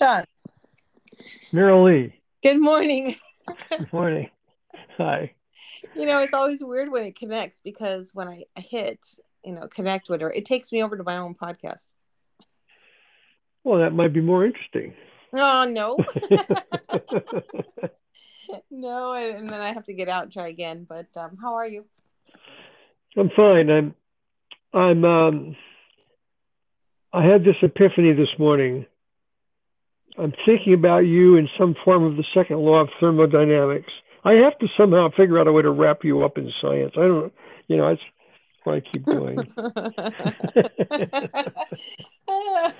Sean. Meryl Lee. Good morning. Good morning. Hi. You know, it's always weird when it connects because when I hit, you know, connect with her, it takes me over to my own podcast. Well, that might be more interesting. Oh, no. no, and then I have to get out and try again. But um, how are you? I'm fine. I'm, I'm, um, I had this epiphany this morning. I'm thinking about you in some form of the second law of thermodynamics. I have to somehow figure out a way to wrap you up in science. I don't, you know, it's what I keep doing.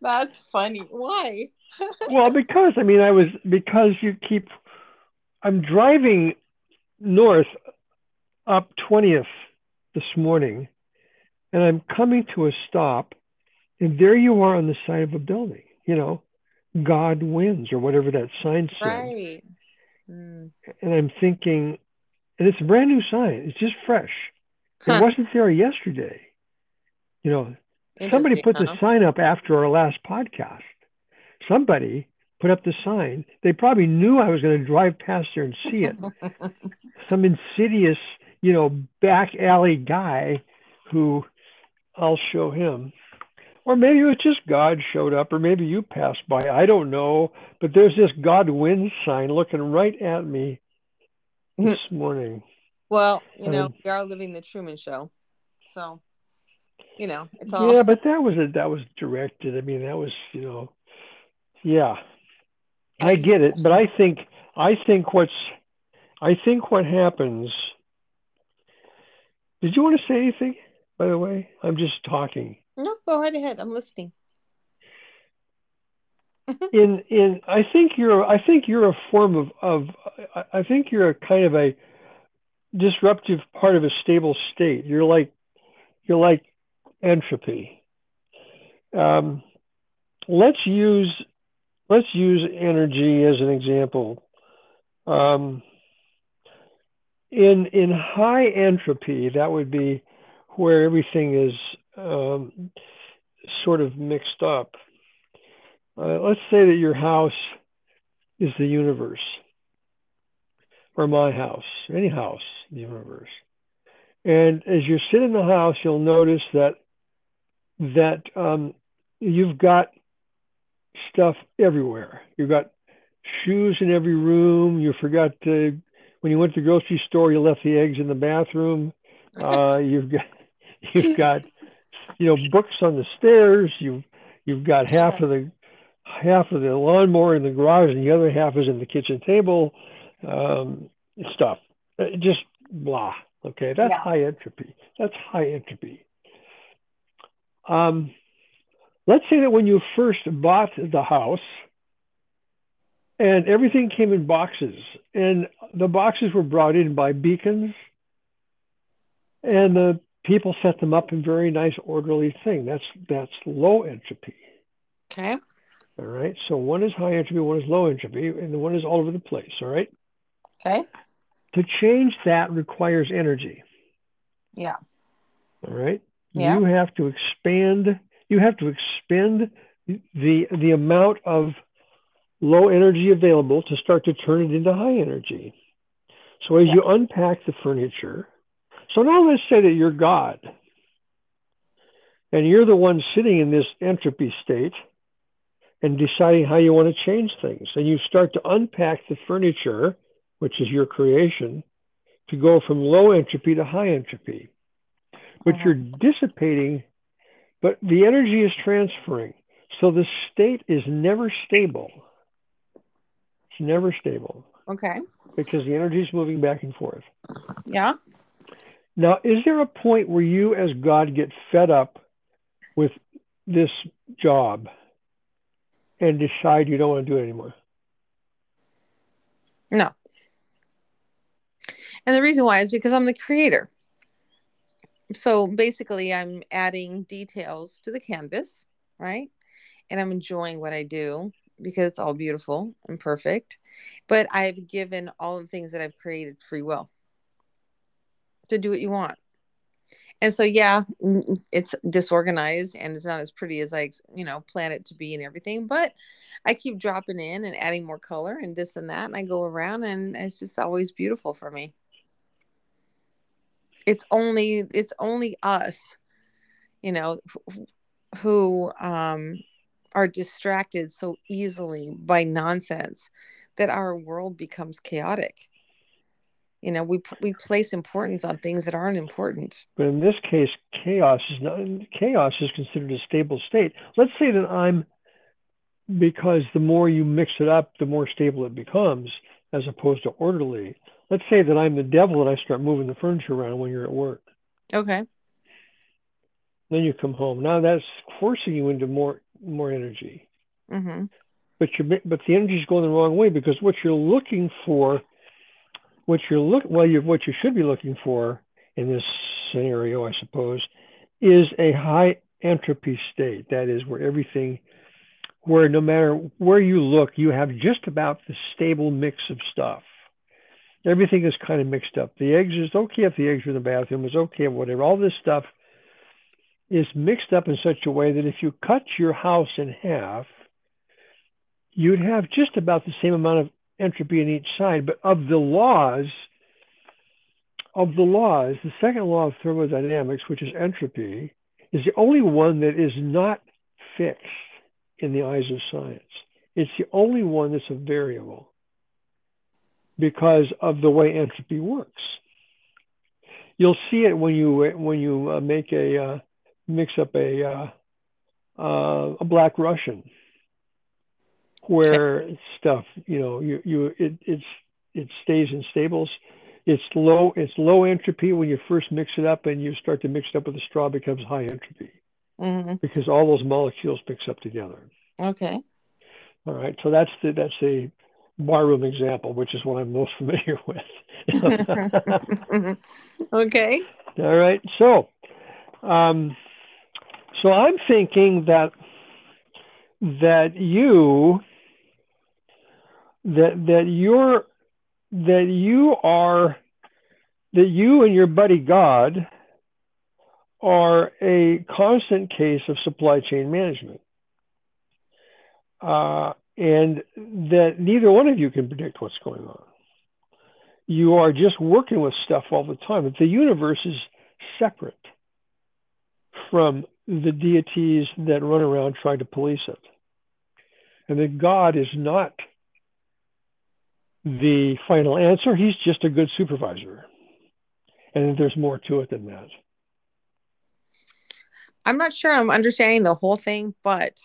That's funny. Why? well, because I mean, I was because you keep. I'm driving north up 20th this morning, and I'm coming to a stop, and there you are on the side of a building. You know, God wins or whatever that sign said. Right. Mm. And I'm thinking, and it's a brand new sign. It's just fresh. It wasn't there yesterday. You know, somebody put huh? the sign up after our last podcast. Somebody put up the sign. They probably knew I was going to drive past there and see it. Some insidious, you know, back alley guy who I'll show him. Or maybe it was just God showed up, or maybe you passed by. I don't know. But there's this God wins sign looking right at me this morning. Well, you know, um, we are living the Truman Show, so you know it's all. Yeah, but that was a that was directed. I mean, that was you know, yeah, I get it, but I think I think what's I think what happens. Did you want to say anything? By the way, I'm just talking. No, go right ahead. I'm listening. in in I think you're I think you're a form of of I think you're a kind of a disruptive part of a stable state. You're like you're like entropy. Um, let's use let's use energy as an example. Um, in in high entropy, that would be where everything is um, sort of mixed up. Uh, let's say that your house is the universe, or my house, any house in the universe. And as you sit in the house, you'll notice that that um, you've got stuff everywhere. You've got shoes in every room. You forgot to when you went to the grocery store, you left the eggs in the bathroom. Uh, you've got you've got you know books on the stairs. You've you've got half of the half of the lawnmower in the garage, and the other half is in the kitchen table. Um, stuff, uh, just blah. Okay, that's yeah. high entropy. That's high entropy. Um, let's say that when you first bought the house, and everything came in boxes, and the boxes were brought in by Bekins, and the people set them up in very nice orderly thing. That's that's low entropy. Okay. All right. So one is high entropy, one is low entropy, and the one is all over the place. All right. Okay. To change that requires energy. Yeah. All right. Yeah. You have to expand. You have to expend the the amount of low energy available to start to turn it into high energy. So as yeah. you unpack the furniture, so now let's say that you're God and you're the one sitting in this entropy state and deciding how you want to change things. And you start to unpack the furniture, which is your creation, to go from low entropy to high entropy. But uh-huh. you're dissipating, but the energy is transferring. So the state is never stable. It's never stable. Okay. Because the energy is moving back and forth. Yeah. Now, is there a point where you, as God, get fed up with this job and decide you don't want to do it anymore? No. And the reason why is because I'm the creator. So basically, I'm adding details to the canvas, right? And I'm enjoying what I do because it's all beautiful and perfect. But I've given all the things that I've created free will to do what you want. And so, yeah, it's disorganized and it's not as pretty as I, you know, plan it to be and everything. But I keep dropping in and adding more color and this and that. And I go around and it's just always beautiful for me. It's only, it's only us, you know, who um, are distracted so easily by nonsense that our world becomes chaotic you know we we place importance on things that aren't important. But in this case chaos is not chaos is considered a stable state. Let's say that i'm because the more you mix it up the more stable it becomes as opposed to orderly. Let's say that i'm the devil and i start moving the furniture around when you're at work. Okay. Then you come home. Now that's forcing you into more more energy. Mm-hmm. but you but the energy is going the wrong way because what you're looking for what you're look well, you what you should be looking for in this scenario, I suppose, is a high entropy state. That is where everything, where no matter where you look, you have just about the stable mix of stuff. Everything is kind of mixed up. The eggs is okay if the eggs are in the bathroom. It's okay whatever. All this stuff is mixed up in such a way that if you cut your house in half, you'd have just about the same amount of entropy on each side, but of the laws, of the laws, the second law of thermodynamics, which is entropy, is the only one that is not fixed in the eyes of science. It's the only one that's a variable because of the way entropy works. You'll see it when you when you uh, make a uh, mix up a uh, uh a Black Russian where stuff, you know, you you it it's it stays in stables. It's low it's low entropy when you first mix it up, and you start to mix it up with the straw, becomes high entropy mm-hmm. because all those molecules mix up together. Okay. All right. So that's the that's a barroom example, which is what I'm most familiar with. okay. All right. So, um, so I'm thinking that that you that that you're that you are that you and your buddy God are a constant case of supply chain management. Uh, and that neither one of you can predict what's going on. You are just working with stuff all the time. The universe is separate from the deities that run around trying to police it. And that God is not the final answer. He's just a good supervisor. And there's more to it than that. I'm not sure I'm understanding the whole thing, but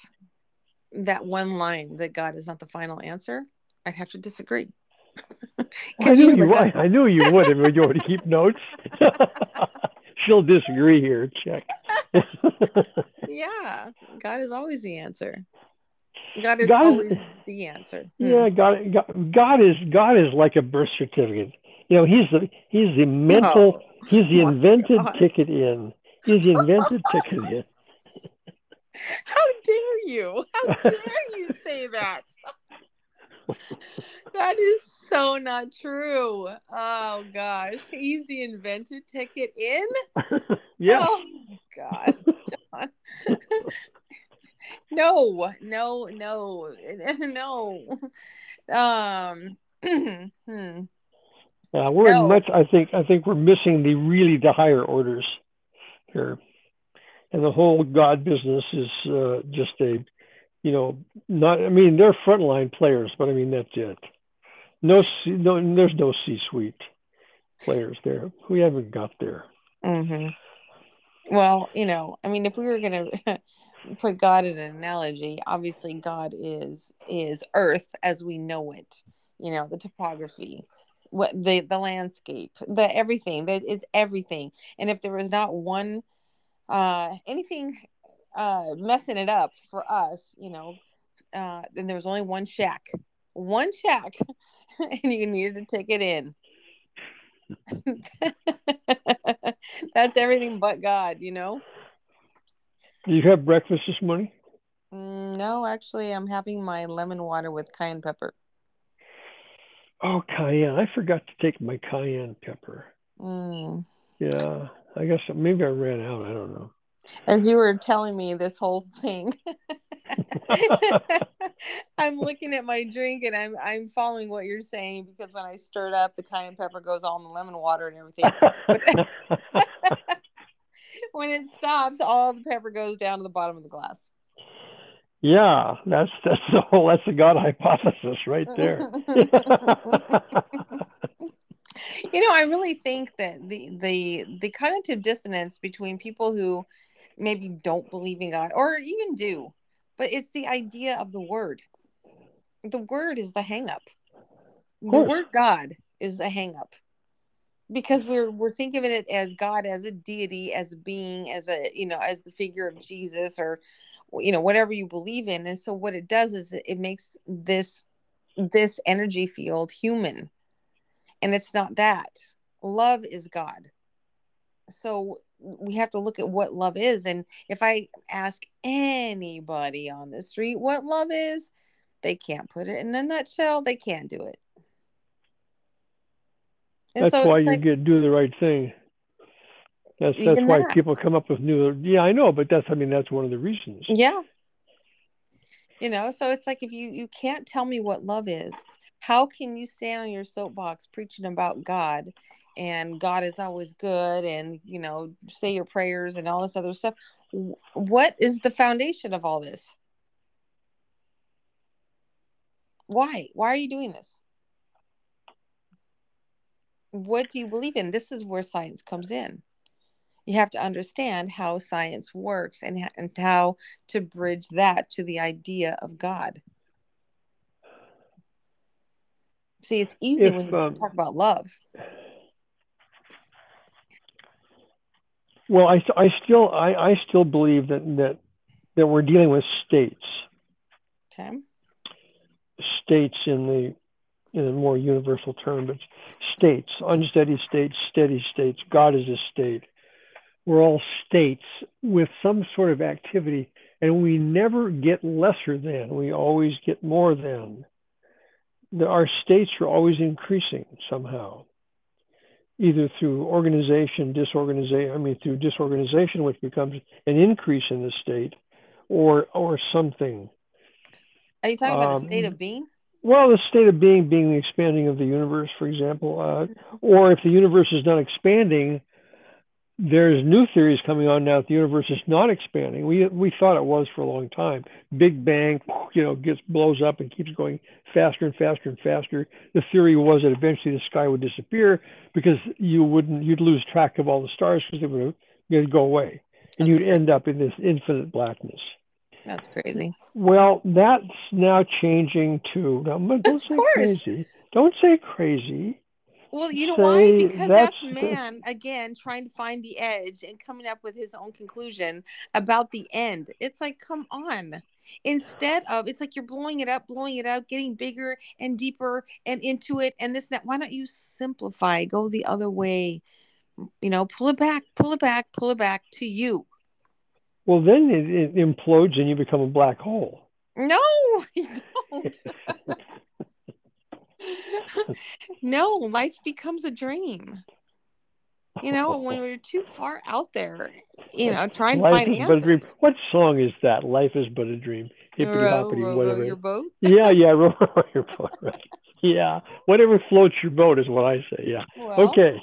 that one line that God is not the final answer, I'd have to disagree. I knew you would. I knew you would. Would you want to keep notes? She'll disagree here. Check. yeah, God is always the answer. God is God always is, the answer. Hmm. Yeah, God, God, God is God is like a birth certificate. You know, he's the he's the mental oh, he's the invented God. ticket in. He's the invented ticket in. How dare you? How dare you say that? that is so not true. Oh gosh, he's the invented ticket in. yeah. Oh God, John no, no, no, no. Um, hmm. Uh, we're no. much. I think. I think we're missing the really the higher orders here, and the whole God business is uh, just a, you know, not. I mean, they're frontline players, but I mean that's it. No, no, there's no C-suite players there. We haven't got there. Mm-hmm. Well, you know, I mean, if we were gonna put God in an analogy, obviously God is is Earth as we know it. You know, the topography, what the the landscape, the everything. That is everything. And if there was not one uh anything uh messing it up for us, you know, uh then there was only one shack. One shack and you needed to take it in. That's everything but God, you know? Do you have breakfast this morning? Mm, no, actually, I'm having my lemon water with cayenne pepper. Oh, cayenne. I forgot to take my cayenne pepper. Mm. Yeah. I guess maybe I ran out. I don't know. As you were telling me this whole thing, I'm looking at my drink and I'm I'm following what you're saying because when I stir it up, the cayenne pepper goes all in the lemon water and everything. when it stops, all the pepper goes down to the bottom of the glass. Yeah, that's that's the whole that's the God hypothesis right there. you know, I really think that the the the cognitive dissonance between people who maybe don't believe in God or even do, but it's the idea of the word. The word is the hangup. The word God is the hangup because we're we're thinking of it as God as a deity, as a being, as a you know, as the figure of Jesus or you know whatever you believe in. And so what it does is it makes this this energy field human, and it's not that. Love is God. So we have to look at what love is. And if I ask anybody on the street what love is, they can't put it in a nutshell. They can't do it. And that's so why you like, get do the right thing. That's that's why that. people come up with new. Yeah, I know, but that's I mean that's one of the reasons. Yeah. You know, so it's like if you you can't tell me what love is, how can you stand on your soapbox preaching about God and God is always good and you know say your prayers and all this other stuff? What is the foundation of all this? Why? Why are you doing this? What do you believe in? This is where science comes in. You have to understand how science works and, and how to bridge that to the idea of God. See, it's easy if, when you um, talk about love. Well, I, I still I, I still believe that that that we're dealing with states. Okay. States in the in a more universal term, but states, unsteady states, steady states. God is a state. We're all states with some sort of activity, and we never get lesser than. We always get more than. Our states are always increasing somehow, either through organization, disorganization. I mean, through disorganization, which becomes an increase in the state, or or something. Are you talking about a state of um, being? Well, the state of being being the expanding of the universe, for example, uh, or if the universe is not expanding, there's new theories coming on now that the universe is not expanding. We we thought it was for a long time. Big Bang, you know, gets blows up and keeps going faster and faster and faster. The theory was that eventually the sky would disappear because you wouldn't you'd lose track of all the stars because they would go away, and That's you'd end up in this infinite blackness. That's crazy. Well, that's now changing too. Now, don't of say course. crazy. Don't say crazy. Well, you know say why? Because that's, that's man again trying to find the edge and coming up with his own conclusion about the end. It's like, come on. Instead of it's like you're blowing it up, blowing it up, getting bigger and deeper and into it and this and that. Why don't you simplify? Go the other way. You know, pull it back, pull it back, pull it back to you well, then it, it implodes and you become a black hole. No, you don't. no, life becomes a dream. You know, when we're too far out there, you know, trying to life find answers. But a dream. What song is that? Life is but a dream. Hippity hoppity, whatever. Row your boat. yeah, yeah, row, row your boat. Right. Yeah, whatever floats your boat is what I say. Yeah. Well, okay.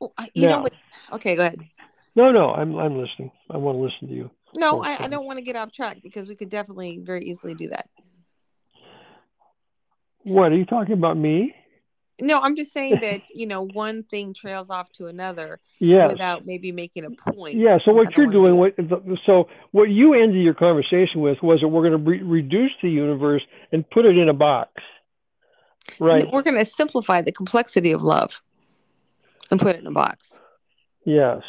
Well, you now, know what? Okay, go ahead. No, no, I'm I'm listening. I want to listen to you. No, I, I, don't want to get off track because we could definitely very easily do that. What are you talking about? Me? No, I'm just saying that you know one thing trails off to another yes. without maybe making a point. Yeah. So what you're doing, what so what you ended your conversation with was that we're going to re- reduce the universe and put it in a box. Right. We're going to simplify the complexity of love and put it in a box. Yes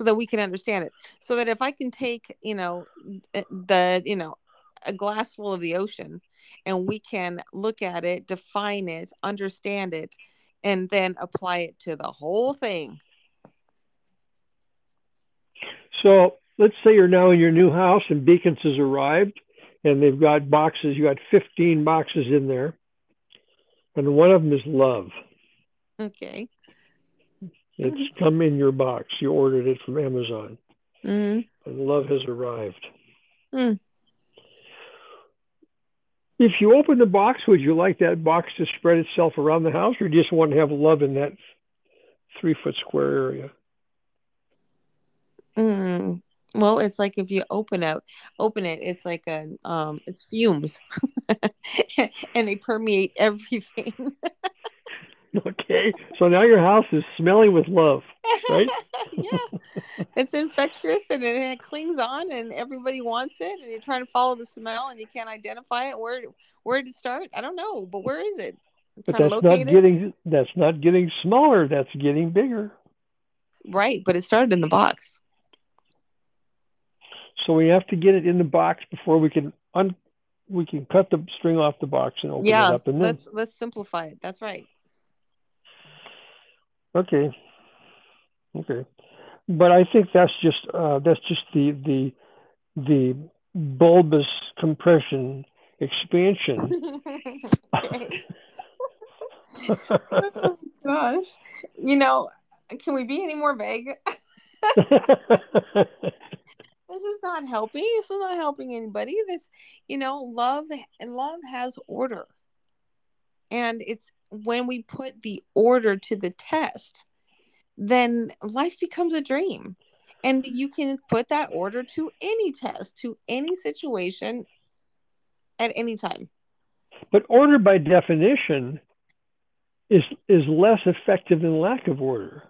so that we can understand it. So that if i can take you know the you know a glass full of the ocean and we can look at it define it understand it and then apply it to the whole thing. So let's say you're now in your new house and Bekins has arrived and they've got boxes you got 15 boxes in there and one of them is love. Okay It's come in your box. You ordered it from Amazon. Mm-hmm. And love has arrived. Mm. If you open the box, would you like that box to spread itself around the house, or do you just want to have love in that three foot square area? Mm. Well, it's like if you open it, open it, it's like a um, it's fumes, and they permeate everything. okay, so now your house is smelling with love, right? yeah, it's infectious and it, it, clings on, and everybody wants it, and you're trying to follow the smell, and you can't identify it. Where where did it start? I don't know, but where is it? but that's not getting it. that's not getting smaller. That's getting bigger. Right, but it started in the box. So we have to get it in the box before we can un we can cut the string off the box and open yeah, it up. And then... let's let's simplify it. That's right. Okay. Okay. But I think that's just uh, that's just the the the bulbous compression expansion. oh, gosh. You know, can we be any more vague? this is not helping. This is not helping anybody. This, you know, love and love has order. And it's when we put the order to the test, then life becomes a dream. And you can put that order to any test, to any situation at any time. But order by definition is is less effective than lack of order.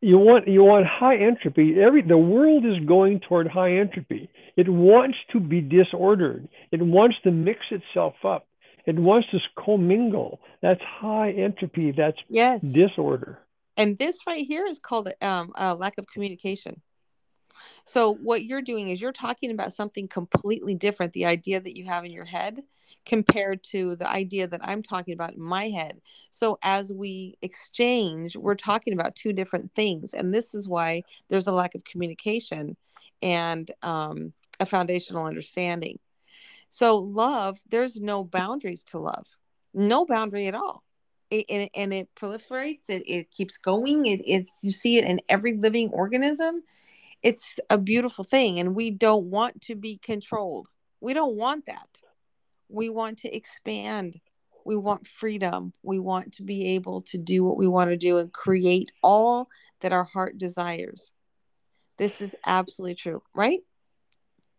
You want you want high entropy. Every the world is going toward high entropy. It wants to be disordered. It wants to mix itself up it wants to commingle that's high entropy that's yes disorder and this right here is called um, a lack of communication so what you're doing is you're talking about something completely different the idea that you have in your head compared to the idea that I'm talking about in my head. So as we exchange, we're talking about two different things. And this is why there's a lack of communication and um, a foundational understanding. So, love, there's no boundaries to love, no boundary at all. It, and, and it proliferates, it, it keeps going. It, it's you see it in every living organism. It's a beautiful thing, and we don't want to be controlled. We don't want that we want to expand we want freedom we want to be able to do what we want to do and create all that our heart desires this is absolutely true right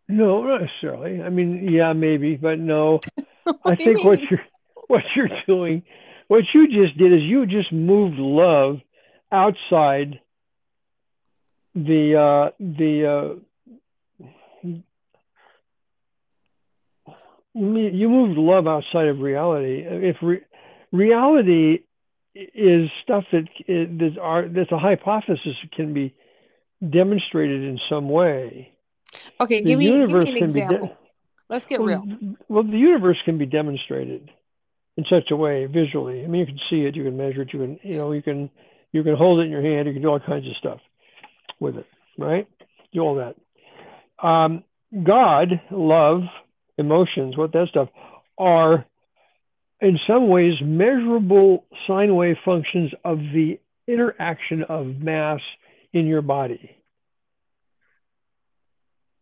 no not necessarily i mean yeah maybe but no i think what you're what you're doing what you just did is you just moved love outside the uh the uh you moved love outside of reality. If re- reality is stuff that is are that's a hypothesis that can be demonstrated in some way. Okay, give me, give me an example. De- Let's get well, real. Well, the universe can be demonstrated in such a way visually. I mean, you can see it, you can measure it, you can you know you can you can hold it in your hand, you can do all kinds of stuff with it, right? Do all that. Um, God, love, emotions, what that stuff, are in some ways measurable sine wave functions of the interaction of mass in your body.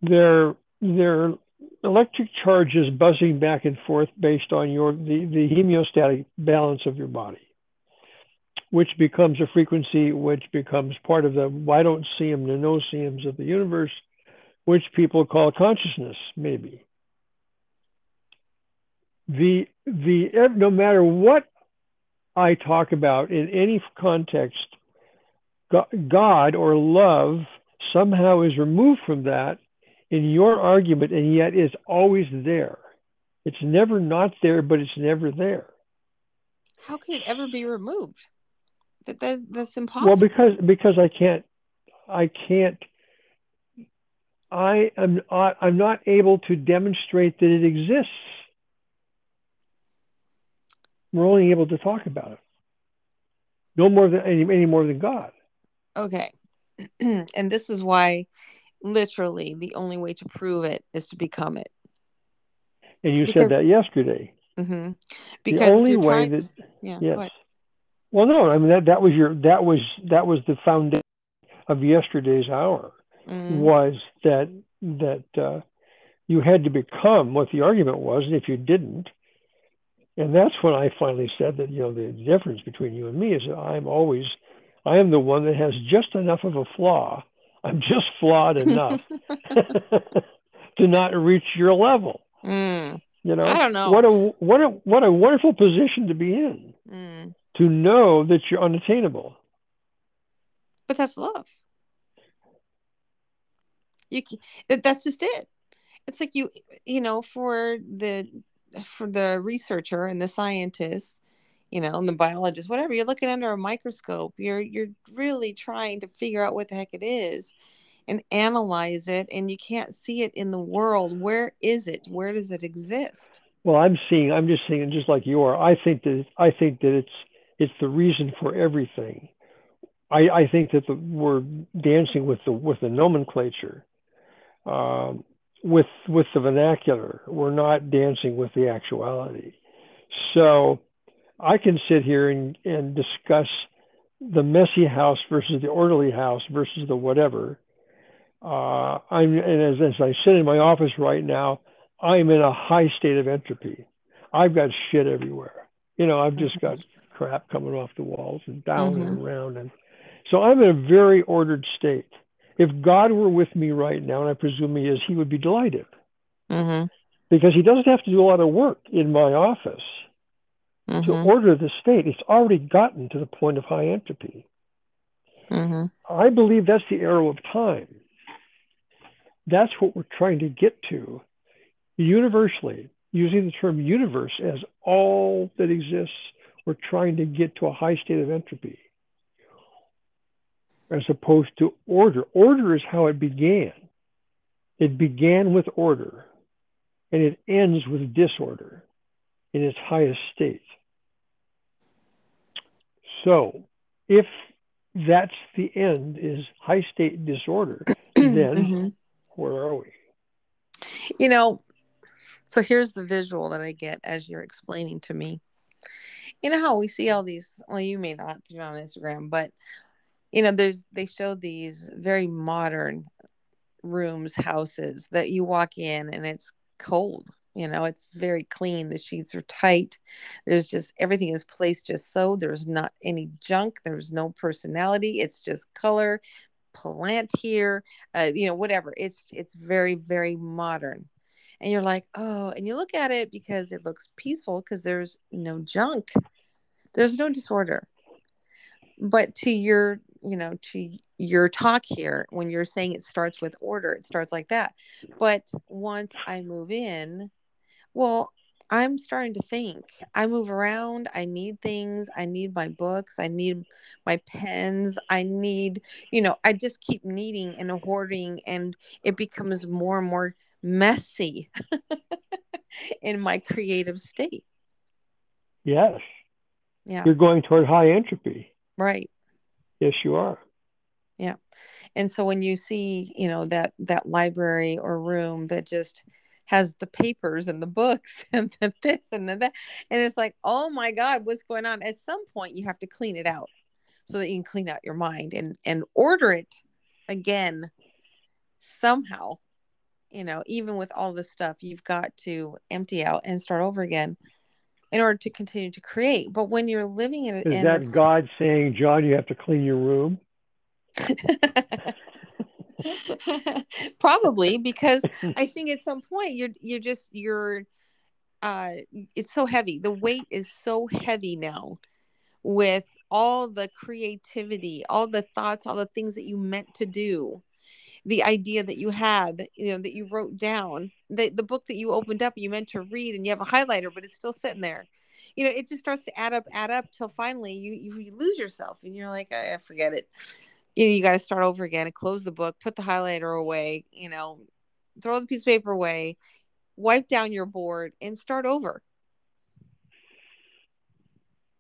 They're, they're electric charges buzzing back and forth based on your the, the homeostatic balance of your body, which becomes a frequency which becomes part of the why don't see them, the no see of the universe, which people call consciousness, maybe. The the no matter what I talk about in any context, God or love somehow is removed from that in your argument, and yet is always there. It's never not there, but it's never there. How could it ever be removed? That, that that's impossible. Well, because because I can't, I can't. I am I'm not able to demonstrate that it exists we're only able to talk about it. No more than any, any more than God. Okay. and this is why literally the only way to prove it is to become it. And you because, said that yesterday. Mm-hmm. Because the only way that yeah, yes. Well, no, I mean that that was your that was that was the foundation of yesterday's hour Mm. was that that uh, you had to become what the argument was, and if you didn't, and that's when I finally said that you know the difference between you and me is that I'm always I am the one that has just enough of a flaw. I'm just flawed enough to not reach your level. Mm. You know, I don't know. what a what a what a wonderful position to be in Mm. to know that you're unattainable. But that's love. You can, that's just it. It's like you you know for the for the researcher and the scientist, you know, and the biologist, whatever. You're looking under a microscope. You're you're really trying to figure out what the heck it is and analyze it and you can't see it in the world. Where is it? Where does it exist? Well, I'm seeing. I'm just seeing, just like you are. I think that I think that it's it's the reason for everything. I, I think that the, we're dancing with the with the nomenclature, um, with with the vernacular. We're not dancing with the actuality. So, I can sit here and and discuss the messy house versus the orderly house versus the whatever. Uh, I'm and as, as I sit in my office right now, I'm in a high state of entropy. I've got shit everywhere. You know, I've just got crap coming off the walls and down and around. And so I'm in a very ordered state. If God were with me right now, and I presume he is, he would be delighted Mm-hmm. because he doesn't have to do a lot of work in my office to Mm-hmm. order the state. It's already gotten to the point of high entropy. Mm-hmm. I believe that's the arrow of time. That's what we're trying to get to universally, using the term universe as all that exists. We're trying to get to a high state of entropy as opposed to order. Order is how it began. It began with order and it ends with disorder in its highest state. So, if that's the end is high state disorder, then Mhm. where are we? You know, so here's the visual that I get as you're explaining to me. You know how we see all these, well, you may not be on Instagram, but you know, there's they show these very modern rooms, houses that you walk in and it's cold. You know, it's very clean. The sheets are tight. There's just everything is placed just so. There's not any junk. There's no personality. It's just color, plant here, uh, you know, whatever. It's it's very very modern, and you're like, oh, and you look at it because it looks peaceful because there's no junk, there's no disorder. But to your you know to your talk here when you're saying it starts with order it starts like that but once i move in well i'm starting to think i move around i need things i need my books i need my pens i need you know i just keep needing and hoarding and it becomes more and more messy in my creative state Yes, yeah you're going toward high entropy. right Yes, you are. Yeah. And so when you see you know that that library or room that just has the papers and the books and the this and the that and it's like oh my god what's going on at some point you have to clean it out so that you can clean out your mind and and order it again somehow you know even with all this stuff you've got to empty out and start over again in order to continue to create but when you're living in, Is in that God saying, John, you have to clean your room? probably because i think at some point you're you're just you're uh it's so heavy. The weight is so heavy now with all the creativity all the thoughts all the things that you meant to do the idea that you had you know that you wrote down the, the book that you opened up you meant to read and you have a highlighter but it's still sitting there. You know it just starts to add up add up till finally you you, you lose yourself and you're like I, I forget it you know, you got to start over again and close the book, put the highlighter away, you know, throw the piece of paper away, wipe down your board, and start over.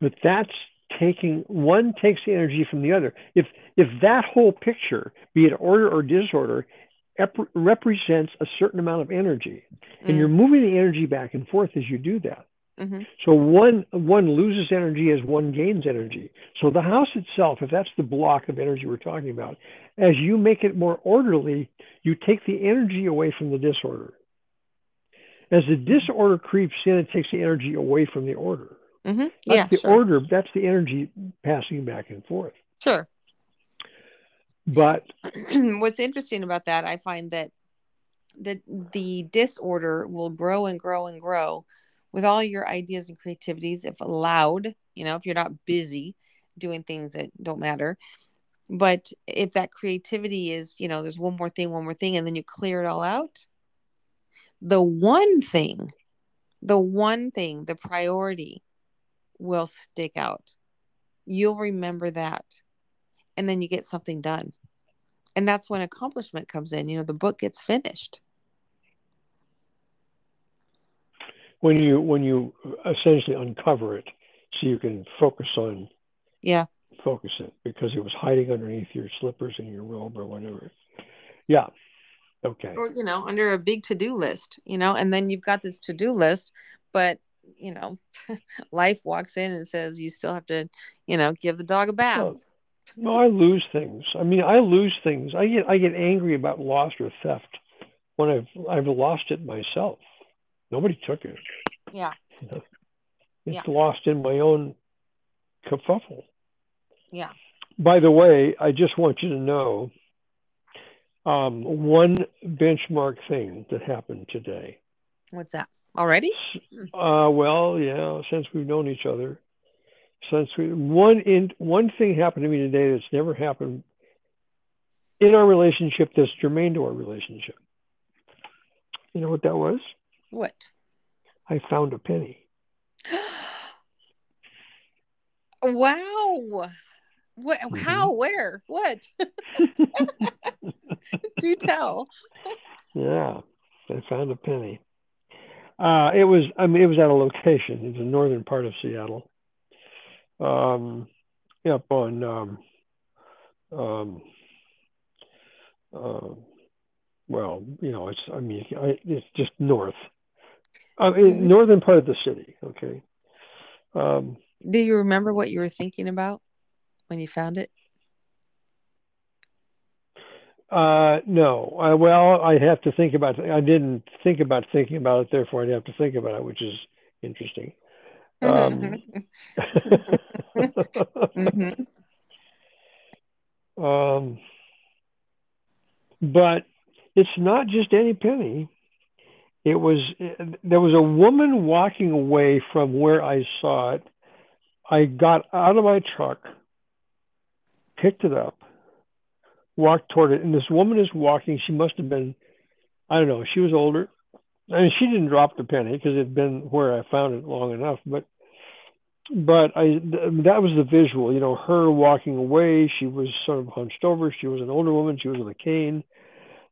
But that's taking one takes the energy from the other. If if that whole picture, be it order or disorder, ep- represents a certain amount of energy, and Mm. you're moving the energy back and forth as you do that. Hmm So one one loses energy as one gains energy. So the house itself, if that's the block of energy we're talking about, as you make it more orderly, you take the energy away from the disorder. As the disorder creeps in, it takes the energy away from the order. Mm-hmm. That's Yeah, the sure. order, that's the energy passing back and forth. Sure. But What's interesting about that, I find that the the disorder will grow and grow and grow with all your ideas and creativities if allowed, you know, if you're not busy doing things that don't matter. But if that creativity is, you know, there's one more thing, one more thing, and then you clear it all out, the one thing, the one thing, the priority will stick out. You'll remember that. And then you get something done. And that's when accomplishment comes in. You know, the book gets finished. When you when you essentially uncover it, so you can focus on Yeah. focus it because it was hiding underneath your slippers and your robe or whatever. Yeah. Okay. Or, you know, under a big to do list, you know, and then you've got this to do list, but, you know, life walks in and says you still have to, you know, give the dog a bath. Well, no, I lose things. I mean, I lose things. I get I get angry about loss or theft when I've I've lost it myself. Nobody took it. Yeah. You know? It's Yeah. lost in my own kerfuffle. Yeah. By the way, I just want you to know um, one benchmark thing that happened today. What's that? Already? Uh, well, yeah, since we've known each other, since we one in one thing happened to me today that's never happened in our relationship that's germane to our relationship. You know what that was? What? I found a penny. wow. What? Mhm. How? Where? What? Do tell. Yeah, I found a penny. Uh, it was, I mean, it was at a location. It's the northern part of Seattle. Um, up on, um, um, uh, well, you know, it's, I mean, I, it's just north, uh, in northern part of the city. Okay. Um, Do you remember what you were thinking about when you found it? Uh, no. I, well, I have to think about. I didn't think about thinking about it. Therefore, I'd have to think about it, which is interesting. Um, hmm um, but it's not just any penny. It was there was a woman walking away from where I saw it. I got out of my truck, picked it up, walked toward it, and this woman is walking. She must have been, I don't know, she was older. I mean, she didn't drop the penny because it had been where I found it long enough. But, but I th- that was the visual. You know, her walking away. She was sort of hunched over. She was an older woman. She was with a cane.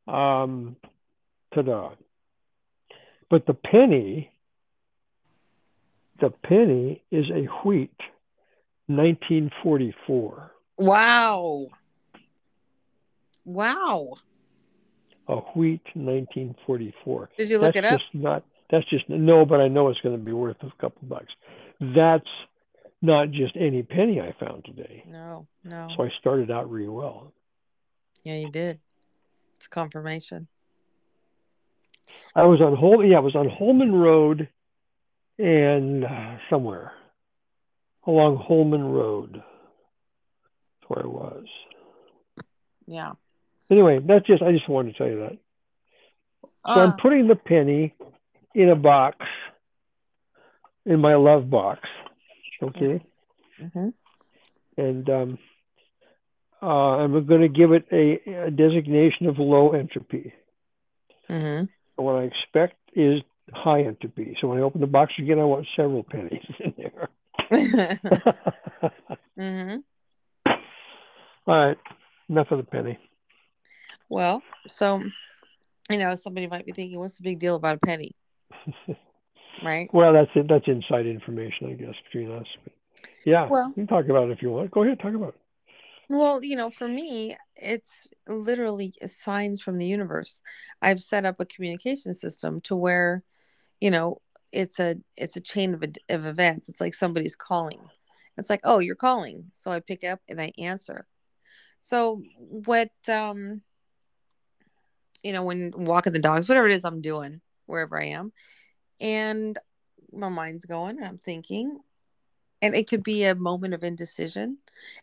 Um, ta-da! But the penny, the penny is a wheat, 1944. Wow. Wow. A wheat, 1944. Did you look that's it up? just not that's just no but i know it's going to be worth a couple bucks that's not just any penny i found today No, no. so i started out really well Yeah, you did. It's confirmation. I was on Hol- yeah i was on holman road and uh, somewhere along holman road that's where i was Yeah. anyway that's just i just wanted to tell you that so i'm Ah, putting the penny in a box in my love box okay Mm-hmm. and um, uh, I'm going to give it a, a designation of low entropy. Mhm. What I expect is high entropy. So when I open the box again, I want several pennies in there. mm-hmm. All right, enough of the penny. Well, so you know, somebody might be thinking, "What's the big deal about a penny?" Right? Well, that's it. That's inside information, I guess, between us. But yeah, Well- you can talk about it if you want. Go ahead, talk about it. Well, you know, for me, it's literally signs from the universe. I've set up a communication system to where, you know, it's a it's a chain of, of events. It's like somebody's calling. It's like oh you're calling. So i pick up and i answer. So what um you know when walking the dogs whatever it is i'm doing wherever i am and my mind's going and i'm thinking and it could be a moment of indecision.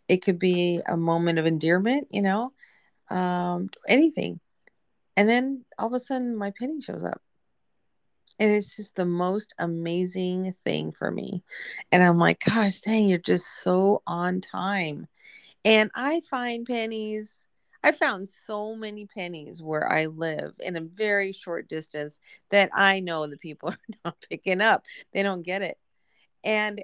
It could be a moment of endearment you know um anything. And then all of a sudden my penny shows up. And it's just the most amazing thing for me. And i'm like gosh dang you're just so on time. And i find pennies i found so many pennies where i live in a very short distance that i know the people are not picking up. They don't get it. And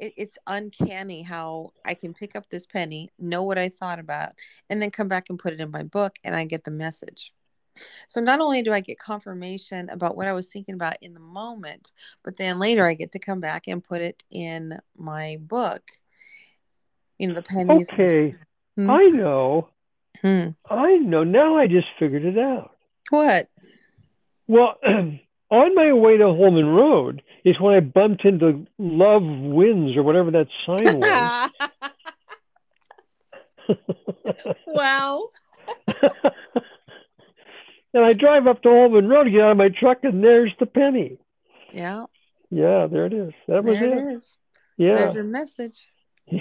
it's uncanny how I can pick up this penny, know what I thought about, and then come back and put it in my book, and I get the message. So not only do I get confirmation about what I was thinking about in the moment, but then later I get to come back and put it in my book. You know, the pennies. Okay. Hmm? I know. Hmm. I know. Now I just figured it out. What? Well, on my way to Holman Road is when I bumped into Love Wins or whatever that sign was. wow. And I drive up to Holman Road to get out of my truck, and there's the penny. Yeah. Yeah, there it is. That was there it. it is. Yeah. There's your message.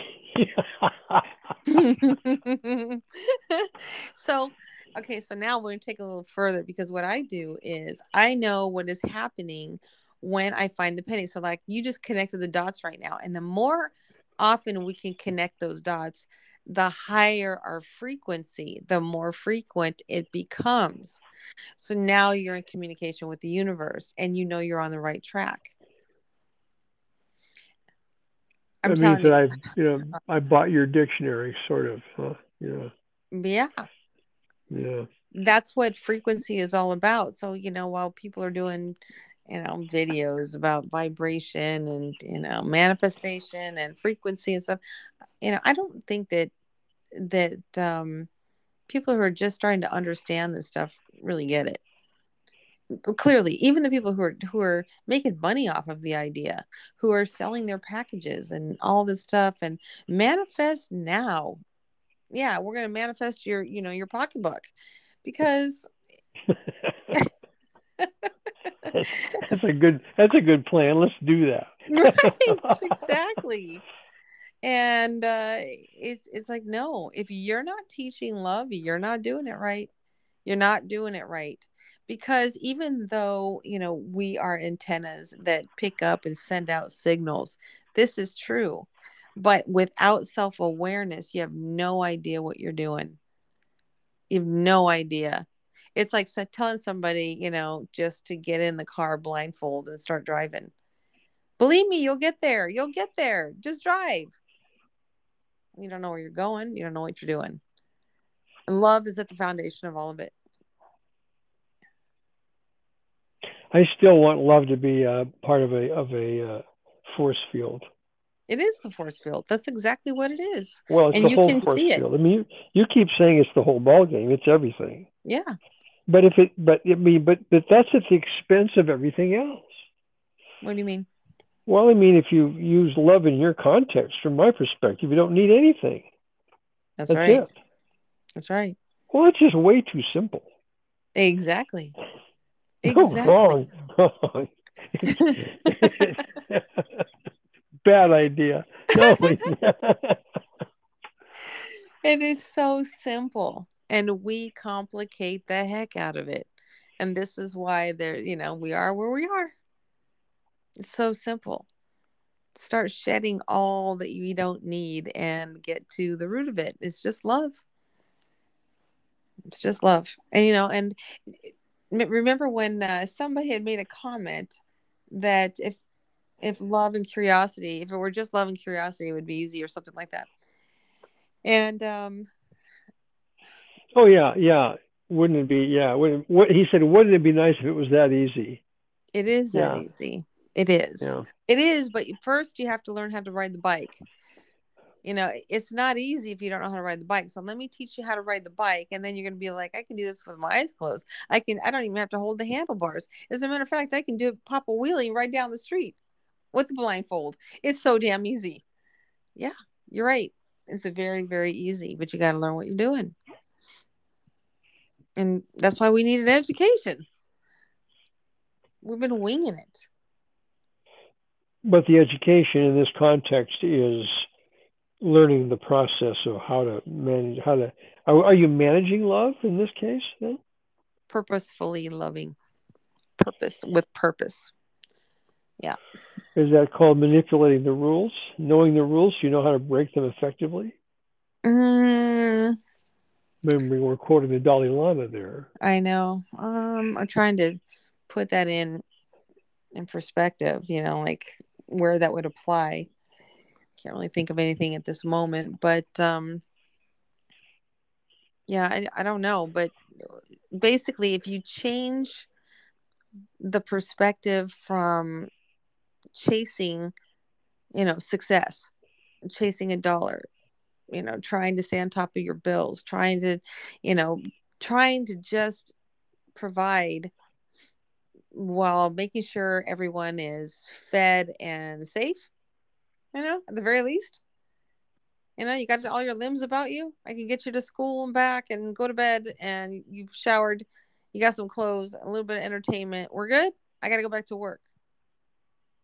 so, okay, so now we're going to take a little further because what I do is I know what is happening when I find the penny. So, like, you just connected the dots right now. And the more often we can connect those dots, the higher our frequency, the more frequent it becomes. So now you're in communication with the universe and you know you're on the right track. I'm that means that I, you know, I bought your dictionary, sort of. Huh? Yeah. Yeah. Yeah. That's what frequency is all about. So you know, while people are doing, you know, videos about vibration and you know manifestation and frequency and stuff, you know, I don't think that that um, people who are just starting to understand this stuff really get it. Clearly even the people who are who are making money off of the idea who are selling their packages and all this stuff and manifest now. Yeah we're going to manifest your you know your pocketbook because that's a good that's a good plan. Let's do that. Right exactly. And uh it's it's like no if you're not teaching love you're not doing it right. You're not doing it right. Because even though you know we are antennas that pick up and send out signals this is true. But without self-awareness you have no idea what you're doing. You have no idea it's like telling somebody you know just to get in the car blindfold and start driving believe me you'll get there you'll get there just drive you don't know where you're going. You don't know what you're doing. And love is at the foundation of all of it. I still want love to be a part of a of a uh, force field. It is the force field. That's exactly what it is. Well, it's and the whole force field. I mean, you, you keep saying it's the whole ball game. It's everything. Yeah. But if it, but I mean, but but that's at the expense of everything else. What do you mean? Well, I mean, if you use love in your context, from my perspective, you don't need anything. That's, That's right. It. That's right. Well, it's just way too simple. Exactly. Exactly. wrong. wrong. Bad idea. No. it is so simple, and we complicate the heck out of it. And this is why there, you know, we are where we are. It's so simple. Start shedding all that you don't need and get to the root of it. It's just love. It's just love. And, you know, and remember when uh, somebody had made a comment that if if love and curiosity, if it were just love and curiosity, it would be easy or something like that. And um Oh yeah, yeah. Wouldn't it be yeah, what he said, wouldn't it be nice if it was that easy? It is that yeah. easy. It is. Yeah. It is, but first you have to learn how to ride the bike. you know it's not easy if you don't know how to ride the bike so let me teach you how to ride the bike and then you're going to be like i can do this with my eyes closed i can i don't even have to hold the handlebars as a matter of fact i can do pop a wheelie right down the street with the blindfold it's so damn easy yeah you're right it's a very very easy but you got to learn what you're doing and that's why we need an education. We've been winging it. But the education in this context is learning the process of how to manage how to are, are you managing love in this case then? Purposefully loving. Purpose with purpose. Yeah. Is that called manipulating the rules? Knowing the rules you know how to break them effectively? Mm, maybe we're quoting the dalai lama there. I know. Um i'm trying to put that in in perspective you know like where that would apply. Can't really think of anything at this moment but um yeah I, I don't know but basically if you change the perspective from chasing you know success chasing a dollar you know trying to stay on top of your bills trying to you know trying to just provide while making sure everyone is fed and safe you know, at the very least. You know, you got all your limbs about you. I can get you to school and back and go to bed and you've showered, you got some clothes, a little bit of entertainment. We're good. I got to go back to work.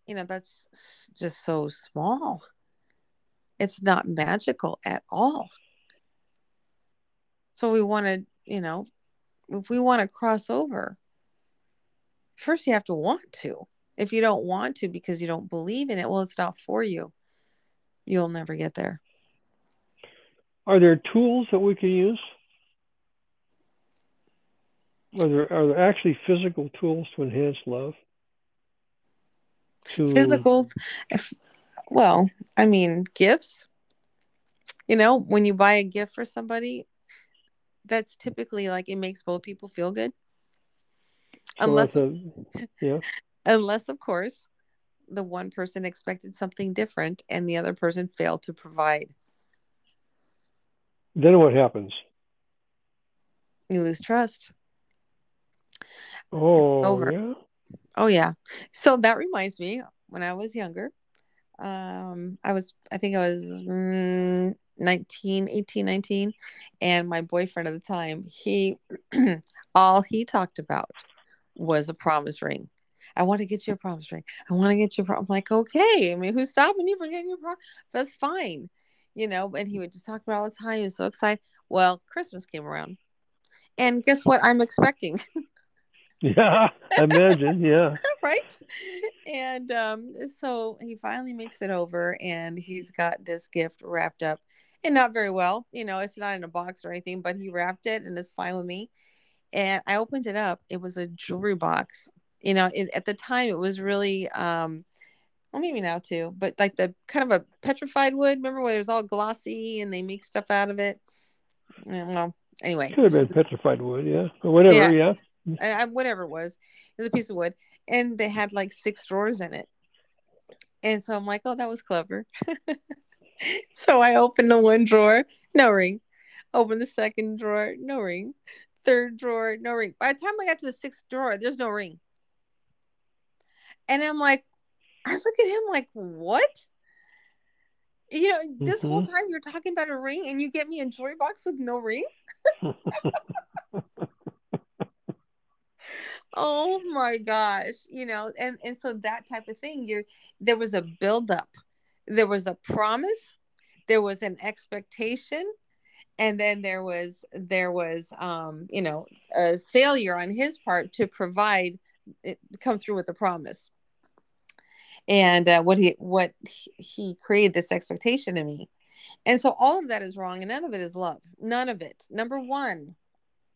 You know, that's just so small. It's not magical at all. So we want to, you know, if we want to cross over, first you have to want to. If you don't want to because you don't believe in it, well, it's not for you. You'll never get there. Are there tools that we can use? Are there, are there actually physical tools to enhance love? To... Physical, well, I mean, gifts. You know, when you buy a gift for somebody, that's typically like it makes both people feel good. So unless, a, yeah. unless of course the one person expected something different and the other person failed to provide. Then what happens? You lose trust. Oh, yeah. Oh, yeah. So that reminds me when I was younger, um, I was, I think I was mm, 19, 18, 19. And my boyfriend at the time, he, all he talked about was a promise ring. I want to get you a promise ring. I want to get you a promise. I'm like, okay. I mean, who's stopping you from getting your promise? That's fine. You know, and he would just talk about all the time. He was so excited. Well, Christmas came around. And guess what I'm expecting? yeah, I imagine. Yeah. right. And um, so he finally makes it over and he's got this gift wrapped up and not very well. You know, it's not in a box or anything, but he wrapped it and it's fine with me. And I opened it up. It was a jewelry box you know it, at the time it was really um well maybe now too but like the kind of a petrified wood remember where it was all glossy and they make stuff out of it well anyway could have been petrified wood yeah or whatever yeah, yeah. I, whatever it was it was a piece of wood and they had like six drawers in it and so i'm like oh that was clever so i opened the one drawer no ring open the second drawer no ring third drawer no ring by the time i got to the sixth drawer there's no ring and I'm like, I look at him like, what? You know, this mm-hmm. whole time you're talking about a ring and you get me a jewelry box with no ring? oh my gosh. You know, and, and so that type of thing, you're there was a buildup, there was a promise, there was an expectation, and then there was there was um, you know, a failure on his part to provide it come through with the promise. And uh, what he what he created this expectation in me. And so all of that is wrong and none of it is love. None of it. Number one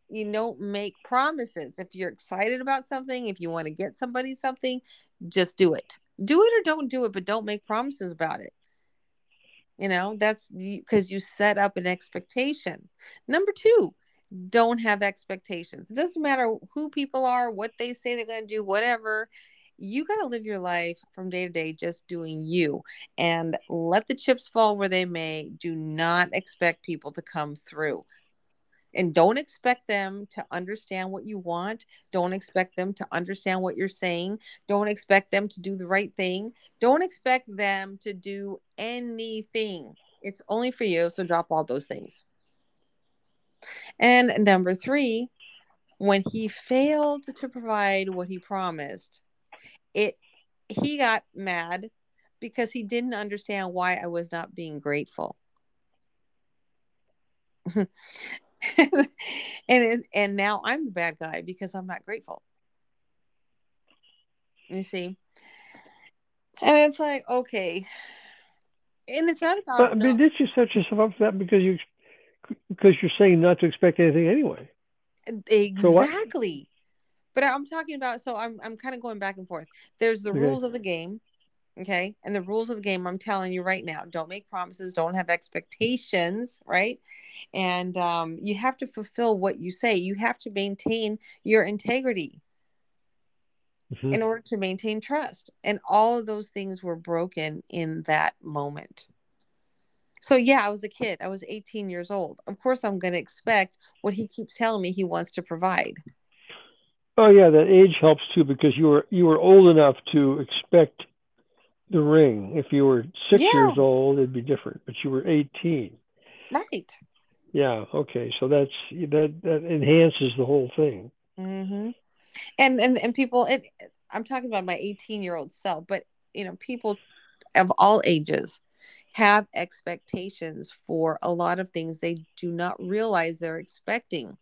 you don't make promises. If you're excited about something if you want to get somebody something just do it. Do it or don't do it but don't make promises about it. You know that's because you set up an expectation. Number two don't have expectations. It doesn't matter who people are what they say they're going to do whatever. You got to live your life from day to day just doing you. And let the chips fall where they may. Do not expect people to come through. And don't expect them to understand what you want. Don't expect them to understand what you're saying. Don't expect them to do the right thing. Don't expect them to do anything. It's only for you. So drop all those things. And number three, when he failed to provide what he promised, it he got mad because he didn't understand why I was not being grateful. and it, and now I'm the bad guy because I'm not grateful. You see? And it's like, okay. And it's not about but, I mean, did you set yourself up for that because you because you're saying not to expect anything anyway? Exactly. So but I'm talking about so I'm I'm kind of going back and forth. There's the okay. rules of the game, okay? And the rules of the game, I'm telling you right now, don't make promises, don't have expectations, right? And um, you have to fulfill what you say. You have to maintain your integrity mm-hmm. in order to maintain trust. And all of those things were broken in that moment. So yeah, I was a kid. I was 18 years old. Of course, I'm going to expect what he keeps telling me he wants to provide. Oh yeah, that age helps too because you were you were old enough to expect the ring. If you were six yeah. years old, it'd be different. But you were eighteen. Right. Yeah. Okay. So that's that that enhances the whole thing. Mm-hmm. And and and people, it, I'm talking about my 18 year old self, but you know, people of all ages have expectations for a lot of things they do not realize they're expecting.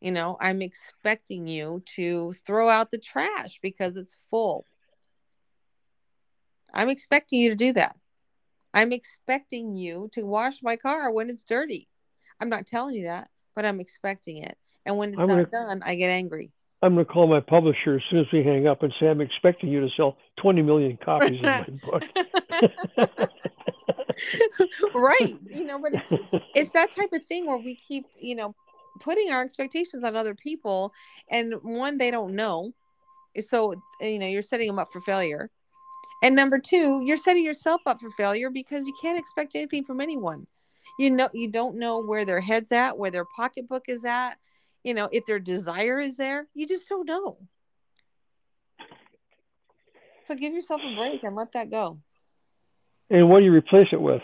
You know, I'm expecting you to throw out the trash because it's full. I'm expecting you to do that. I'm expecting you to wash my car when it's dirty. I'm not telling you that, but I'm expecting it. And when it's I'm not gonna, done, I get angry. I'm going to call my publisher as soon as we hang up and say, I'm expecting you to sell 20 million copies of my book. right. You know, but it's, it's that type of thing where we keep, you know, putting our expectations on other people and one they don't know so you know you're setting them up for failure and number two you're setting yourself up for failure because you can't expect anything from anyone you know you don't know where their head's at where their pocketbook is at you know if their desire is there you just don't know so give yourself a break and let that go and what do you replace it with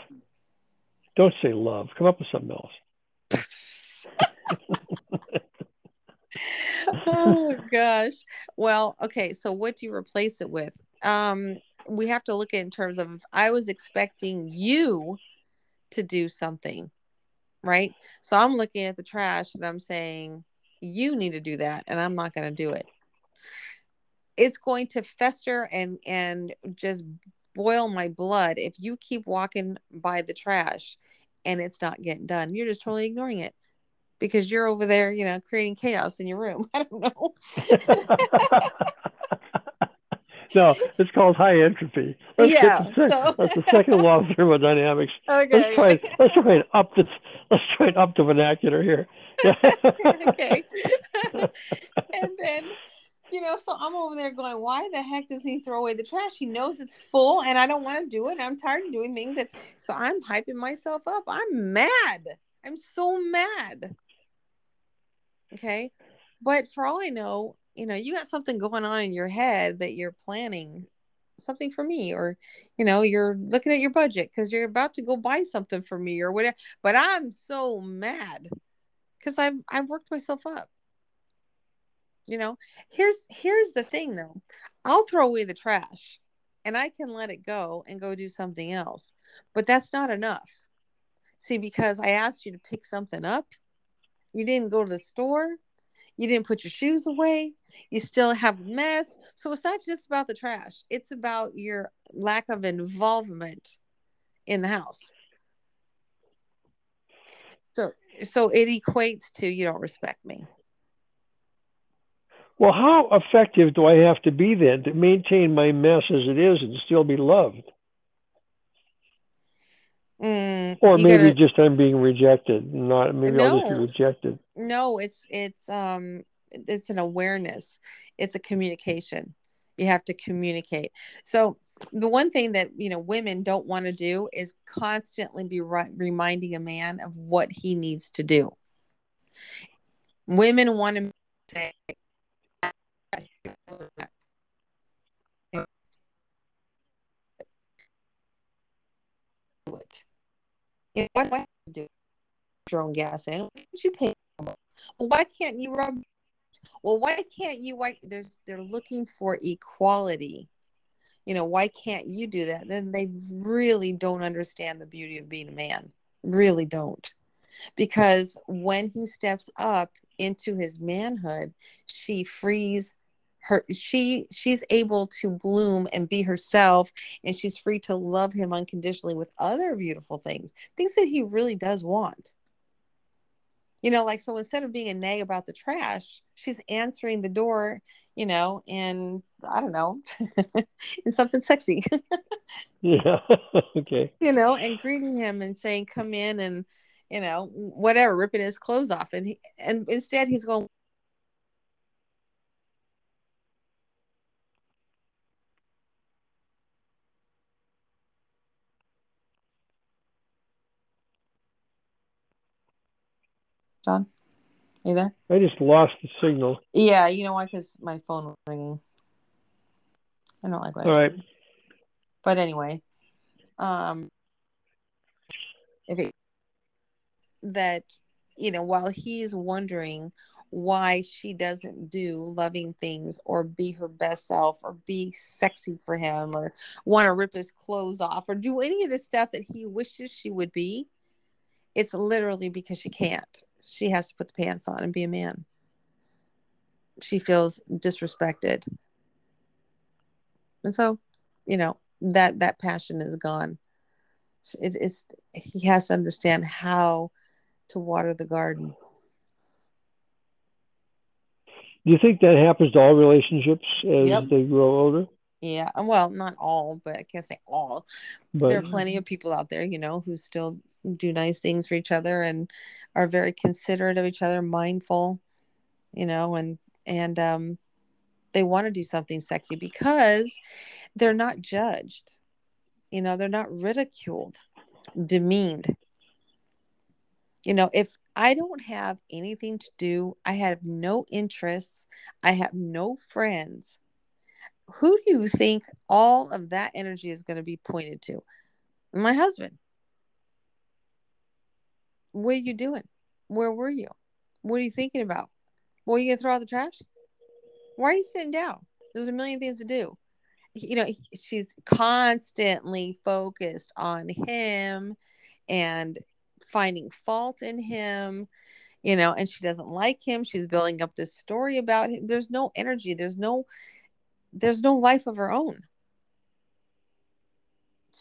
don't say love come up with something else oh gosh. Well, okay. So what do you replace it with? Um, we have to look at in terms of I was expecting you to do something, right? So I'm looking at the trash and I'm saying, you need to do that, and I'm not going to do it. It's going to fester and and just boil my blood if you keep walking by the trash and it's not getting done. You're just totally ignoring it because you're over there, you know, creating chaos in your room. I don't know. no, it's called high entropy. Let's yeah, the, so... that's the second law of thermodynamics. Okay. Let's try, let's try and up this. Let's try and up the vernacular here. okay. and then, you know, so I'm over there going, why the heck does he throw away the trash? He knows it's full, and I don't want to do it. I'm tired of doing things, and so I'm hyping myself up. I'm mad. I'm so mad. Okay. But for all I know, you know, you got something going on in your head that you're planning something for me, or, you know, you're looking at your budget because you're about to go buy something for me or whatever. But I'm so mad because I've I've worked myself up. You know, here's here's the thing though. I'll throw away the trash and I can let it go and go do something else. But that's not enough. See, because I asked you to pick something up you didn't go to the store. You didn't put your shoes away. You still have a mess. So it's not just about the trash, it's about your lack of involvement in the house. So so it equates to you don't respect me. Well, how effective do I have to be then to maintain my mess as it is and still be loved? Mm, or maybe gotta, just I'm being rejected. Not maybe no, I'll just be rejected. No, it's it's um it's an awareness it's a communication you have to communicate so the one thing that you know women don't want to do is constantly be re- reminding a man of what he needs to do women want to say what, do? Your own gas in. You pay? Well, why can't you rub? Well, why can't you? Why there's they're looking for equality. You know, why can't you do that? Then they really don't understand the beauty of being a man. Really don't. Because when he steps up into his manhood, she frees her she she's able to bloom and be herself and she's free to love him unconditionally with other beautiful things things that he really does want you know like so instead of being a nag about the trash she's answering the door you know and i don't know in something sexy. Yeah okay. You know and greeting him and saying come in and you know whatever ripping his clothes off and he, and instead he's going John, are you there? I just lost the signal. Yeah, you know why? Because my phone was ringing. I don't like what. All right. But anyway, um, if it that you know while he's wondering why she doesn't do loving things or be her best self or be sexy for him or want to rip his clothes off or do any of the stuff that he wishes she would be it's literally because she can't she has to put the pants on and be a man. She feels disrespected. And so, you know, that that passion is gone. It is he has to understand how to water the garden. Do you think that happens to all relationships as yep. they grow older? Yeah, well, not all, but I can't say all. But, there are plenty of people out there, you know, who still do nice things for each other and are very considerate of each other, mindful, you know, and and um they want to do something sexy because they're not judged. You know, they're not ridiculed, demeaned. You know, if I don't have anything to do, I have no interests, I have no friends, who do you think all of that energy is going to be pointed to? My husband. What are you doing? Where were you? What are you thinking about? Well, you gonna throw out the trash? Why are you sitting down? There's a million things to do. You know, she's constantly focused on him and finding fault in him, you know, and she doesn't like him. She's building up this story about him. There's no energy, there's no there's no life of her own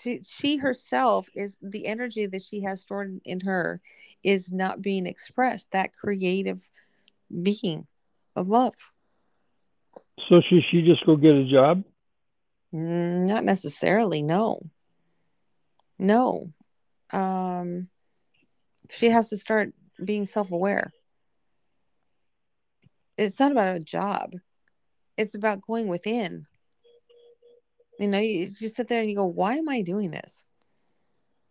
she she herself is the energy that she has stored in her is not being expressed that creative being of love. So should she just go get a job? Mm, not necessarily no. No. Um she has to start being self-aware. It's not about a job. It's about going within you know, you just sit there and you go, why am I doing this?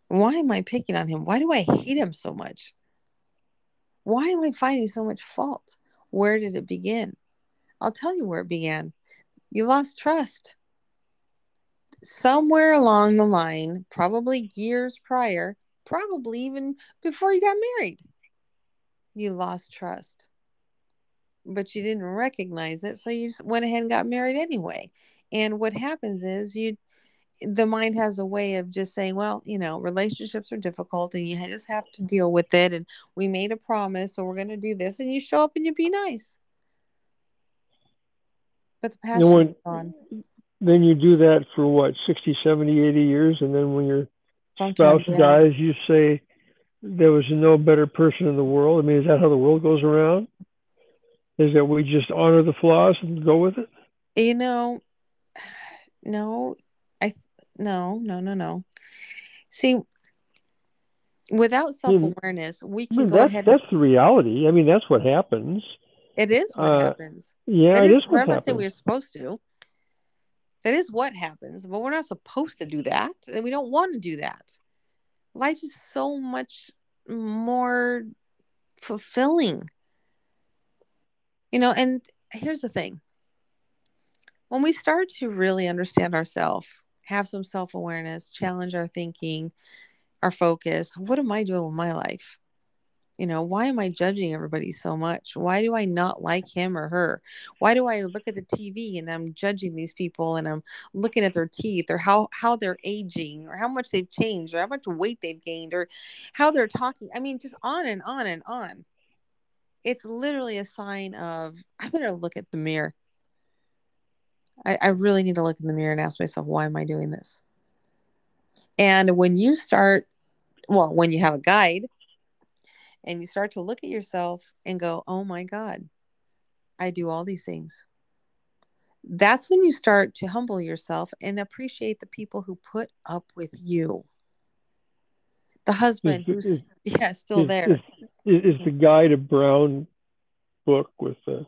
Why am I picking on him? Why do I hate him so much? Why am I finding so much fault? Where did it begin? I'll tell you where it began. You lost trust. Somewhere along the line, probably years prior, probably even before you got married, you lost trust. But you didn't recognize it, so you went ahead and got married anyway. And what happens is you the mind has a way of just saying, well, you know, relationships are difficult and you just have to deal with it. And we made a promise, so we're going to do this. And you show up and you be nice. But the passion when, is gone. Then you do that for what, 60, 70, 80 years. And then when your Sometimes, spouse yeah. dies, you say, there was no better person in the world. I mean, is that how the world goes around? Is that we just honor the flaws and go with it? You know, no, I no, no, no, no. See, without self awareness, we can go ahead. That's the reality. I mean, that's what happens. It is what Uh, happens. Yeah, That it is, is what saying we're supposed to. That is what happens, but we're not supposed to do that, and we don't want to do that. Life is so much more fulfilling, you know. And here's the thing: when we start to really understand ourselves, have some self awareness, mm. challenge our thinking, our focus. What am I doing with my life? You know, why am I judging everybody so much? Why do I not like him or her? Why do I look at the TV and I'm judging these people and I'm looking at their teeth or how how they're aging or how much they've changed or how much weight they've gained or how they're talking? I mean, just on and on and on. It's literally a sign of I better look at the mirror. I, I really need to look in the mirror and ask myself, why am I doing this? And when you start, well, when you have a guide and you start to look at yourself and go, oh my God, I do all these things. That's when you start to humble yourself and appreciate the people who put up with you. The husband Is- who's, is- yeah, still is, there. Is, is, the guide a brown book with the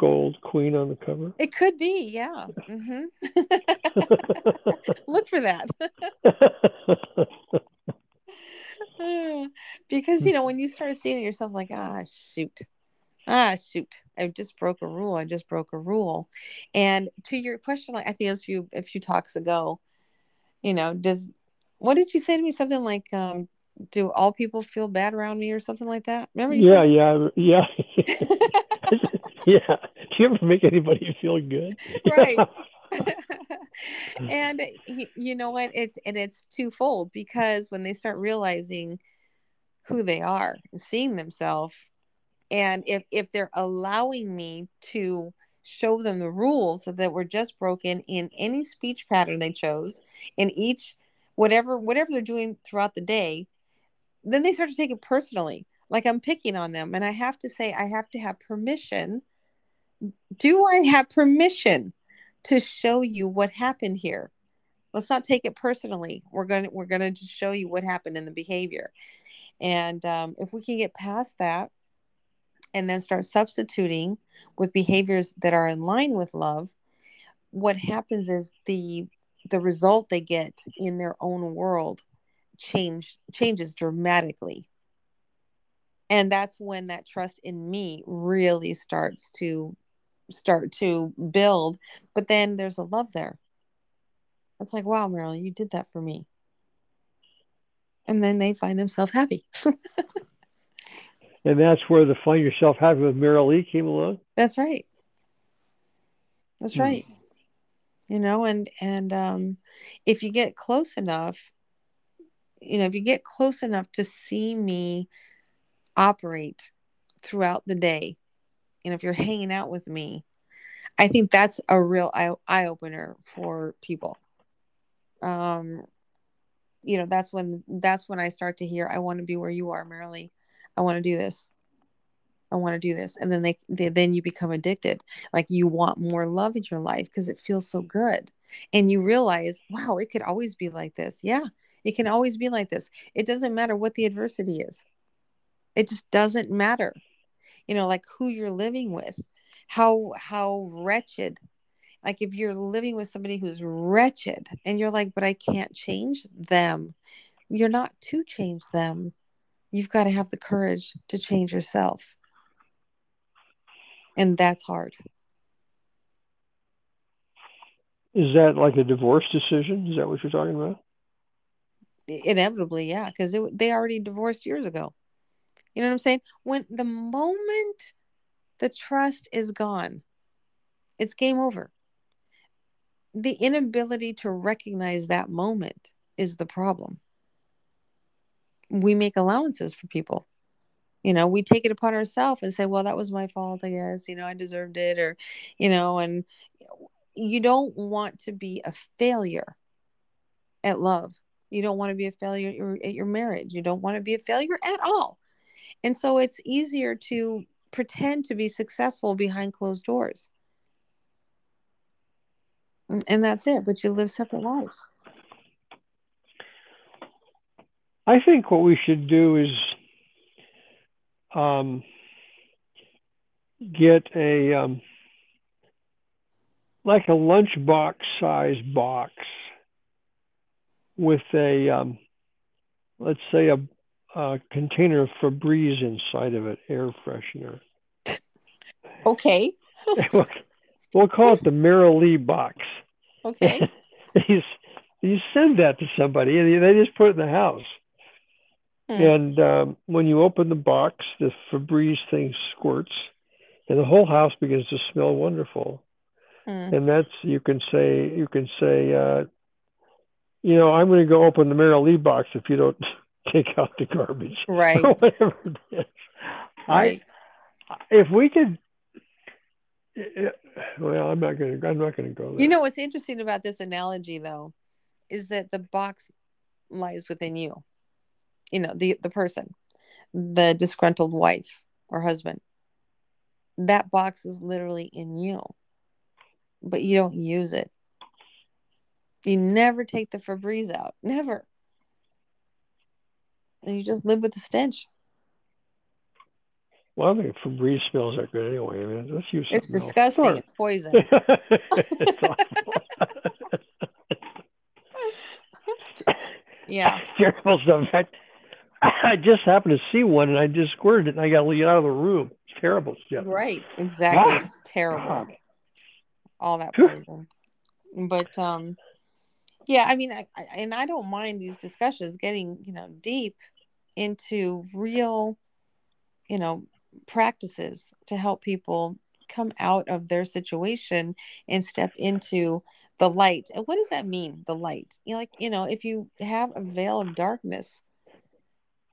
gold queen on the cover? It could be, yeah. hmm Look for that. because you know when you start seeing yourself like ah shoot ah shoot i just broke a rule i just broke a rule and to your question like i think it was a few a few talks ago you know does what did you say to me something like um do all people feel bad around me or something like that remember you yeah, yeah, yeah, yeah. Do you ever make anybody feel good? Right. and you know what it's and it's twofold because when they start realizing who they are and seeing themselves and if if they're allowing me to show them the rules that were just broken in any speech pattern they chose in each whatever whatever they're doing throughout the day then they start to take it personally. Like i'm picking on them and i have to say i have to have permission. Do i have permission to show you what happened here? Let's not take it personally. We're going to we're going to just show you what happened in the behavior. And um, if we can get past that and then start substituting with behaviors that are in line with love what happens is the the result they get in their own world change changes dramatically. And that's when that trust in me really starts to start to build. But then there's a love there. It's like wow marilyn you did that for me. And then they find themselves happy. And that's where the find yourself happy with marilyn came along. that's right. That's Hmm. right. You know and and um if you get close enough you know if you get close enough to see me operate throughout the day know if you're hanging out with me i think that's a real eye, eye opener for people. Um you know that's when that's when i start to hear i want to be where you are Marilee. i want to do this. I want to do this. And then they, they then you become addicted. Like you want more love in your life because it feels so good. And you realize wow it could always be like this. Yeah it can always be like this. It doesn't matter what the adversity is. It just doesn't matter. You know like who you're living with how how wretched. Like if you're living with somebody who's wretched and you're like but i can't change them you're not to change them. You've got to have the courage to change yourself. And that's hard. Is that like a divorce decision? Is that what you're talking about? Inevitably yeah because they already divorced years ago. You know what i'm saying? When the moment the trust is gone it's game over. The inability to recognize that moment is the problem. We make allowances for people. You know we take it upon ourselves and say well that was my fault i guess you know i deserved it or you know and you don't want to be a failure at love you don't want to be a failure at your marriage you don't want to be a failure at all. And so it's easier to pretend to be successful behind closed doors. And that's it but you live separate lives. I think what we should do is um, get a um, like a lunchbox size box with a um, let's say a, a container of Febreze inside of it, air freshener. Okay. we'll call it the Marilee box. Okay. you, you send that to somebody and they just put it in the house. Hmm. And um, when you open the box, the Febreze thing squirts, and the whole house begins to smell wonderful. Hmm. And that's you can say you can say, uh, you know, I'm going to go open the Marilee box if you don't take out the garbage, right? whatever it is. Right. I, if we could well, I'm not going to. I'm not going to go there. You know what's interesting about this analogy, though, is that the box lies within you. You know, the the person, the disgruntled wife or husband. That box is literally in you, but you don't use it. You never take the Febreze out, never. And you just live with the stench. Well, I think Febreze smells that good anyway. I mean, let's use It's disgusting. Else. It's poison. it's yeah. terrible stuff. I, I just happened to see one and I just squirted it and I got to get out of the room. It's terrible stuff. Right. Exactly. Ah. It's terrible. All that poison. But um yeah, I mean I, I, and I don't mind these discussions getting, you know, deep into real you know practices to help people come out of their situation and step into the light. And what does that mean? The light. You know, like, you know, if you have a veil of darkness,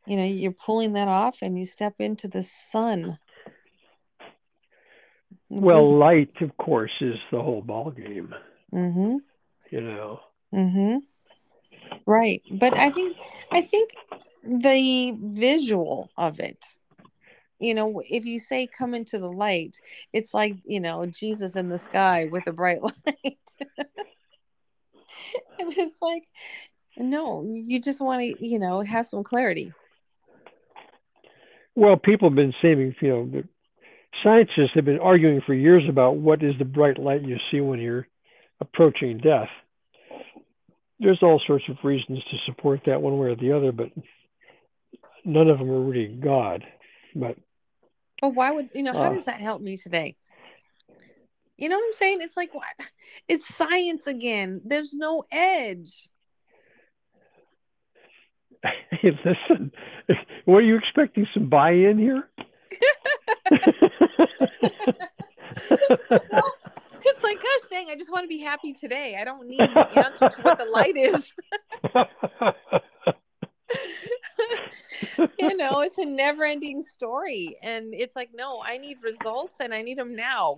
you know, you're pulling that off and you step into the sun. Well, light, of course, is the whole ball game. Mm-hmm. You know. Mm-hmm. Right, but I think I think the visual of it you know, if you say come into the light, it's like, you know, Jesus in the sky with a bright light. and it's like, no, you just want to, you know, have some clarity. Well, people have been saving, you know, the scientists have been arguing for years about what is the bright light you see when you're approaching death. There's all sorts of reasons to support that one way or the other, but none of them are really God. But but why would you know? How uh, does that help me today? You know what I'm saying? It's like what? It's science again. There's no edge. Hey, listen. What are you expecting? Some buy-in here? well, it's like, gosh dang, I just want to be happy today. I don't need the answer to what the light is. you know, it's a never ending story. And it's like, no, I need results and I need them now.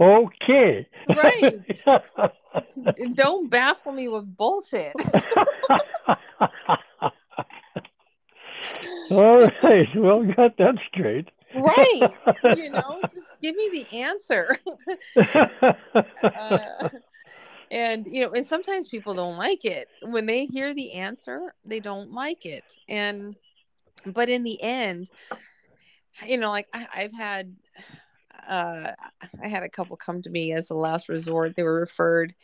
okay. Right. Don't baffle me with bullshit. All right. Well, got that straight. Right. You know, just give me the answer. Uh, and you know and sometimes people don't like it when they hear the answer they don't like it and but in the end you know like I, i've had uh, I had a couple come to me as a last resort. They were referred,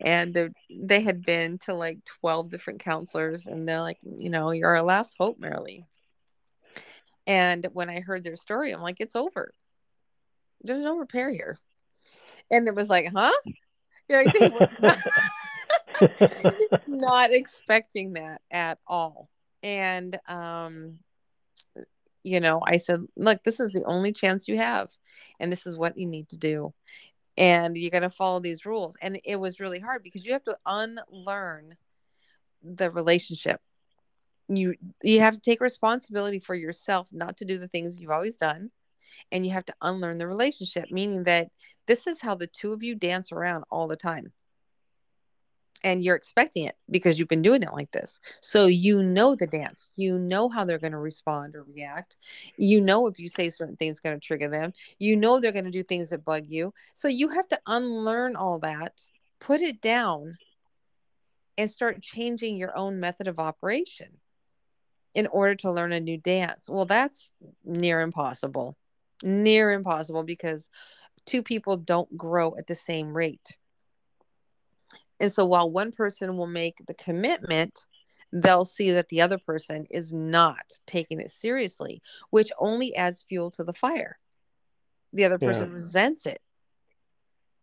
and they had been to like twelve different counselors, and they're like, you know, you're our last hope, Marilee. And when I heard their story, I'm like, it's over. There's no repair here. And it was like, huh? Yeah, they were not, not expecting that at all. And um you know, I said, look, this is the only chance you have, and this is what you need to do. And you're going to follow these rules. And it was really hard because you have to unlearn the relationship. You you have to take responsibility for yourself not to do the things you've always done and you have to unlearn the relationship, meaning that this is how the two of you dance around all the time. And you're expecting it because you've been doing it like this. So you know the dance. You know how they're going to respond or react. You know if you say certain things going to trigger them. You know they're going to do things that bug you. So you have to unlearn all that, put it down, and start changing your own method of operation in order to learn a new dance. Well, that's near impossible. Near impossible because two people don't grow at the same rate. And so while one person will make the commitment, they'll see that the other person is not taking it seriously, which only adds fuel to the fire. The other person yeah. resents it.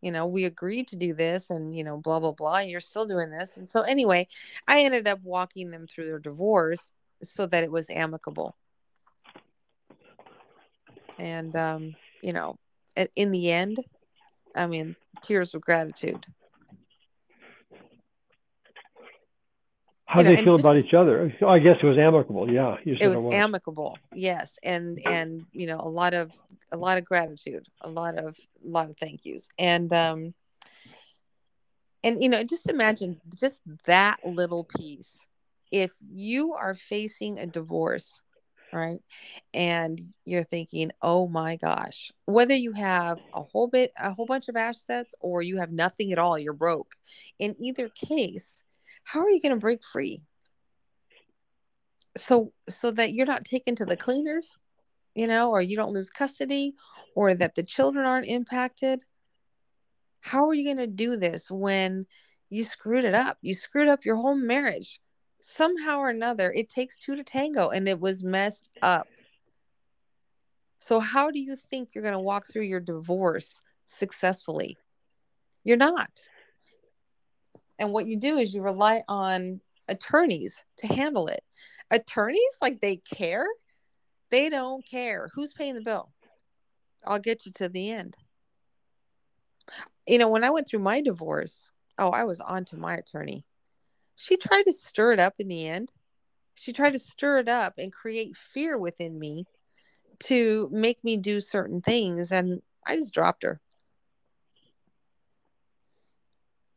You know, we agreed to do this and, you know, blah, blah, blah. And you're still doing this. And so, anyway, I ended up walking them through their divorce so that it was amicable. And, um, you know, in the end, I mean, tears of gratitude. How do they feel just, about each other? I guess it was amicable. Yeah, it was, it was, amicable. Yes, and and you know a lot of a lot of gratitude, a lot of a lot of thank yous, and um, and you know just imagine just that little piece. If you are facing a divorce, right, and you're thinking, oh my gosh, whether you have a whole bit, a whole bunch of assets, or you have nothing at all, you're broke. In either case how are you going to break free so so that you're not taken to the cleaners you know or you don't lose custody or that the children aren't impacted how are you going to do this when you screwed it up you screwed up your whole marriage somehow or another it takes two to tango and it was messed up so how do you think you're going to walk through your divorce successfully you're not and what you do is you rely on attorneys to handle it. Attorneys, like they care. They don't care. Who's paying the bill? I'll get you to the end. You know, when I went through my divorce, oh, I was on to my attorney. She tried to stir it up in the end. She tried to stir it up and create fear within me to make me do certain things. And I just dropped her.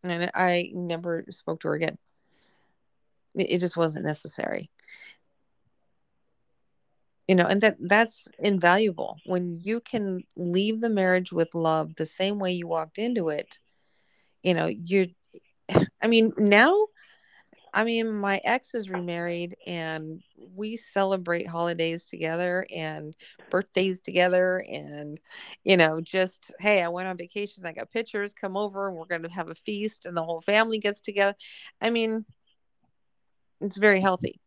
and I never spoke to her again. It, just wasn't necessary. You know, and that that's invaluable when you can leave the marriage with love the same way you walked into it. You know, you're I mean, now I mean, my ex is remarried and we celebrate holidays together and birthdays together. And, you know, just, hey, I went on vacation. I got pictures, come over and we're going to have a feast and the whole family gets together. I mean, it's very healthy.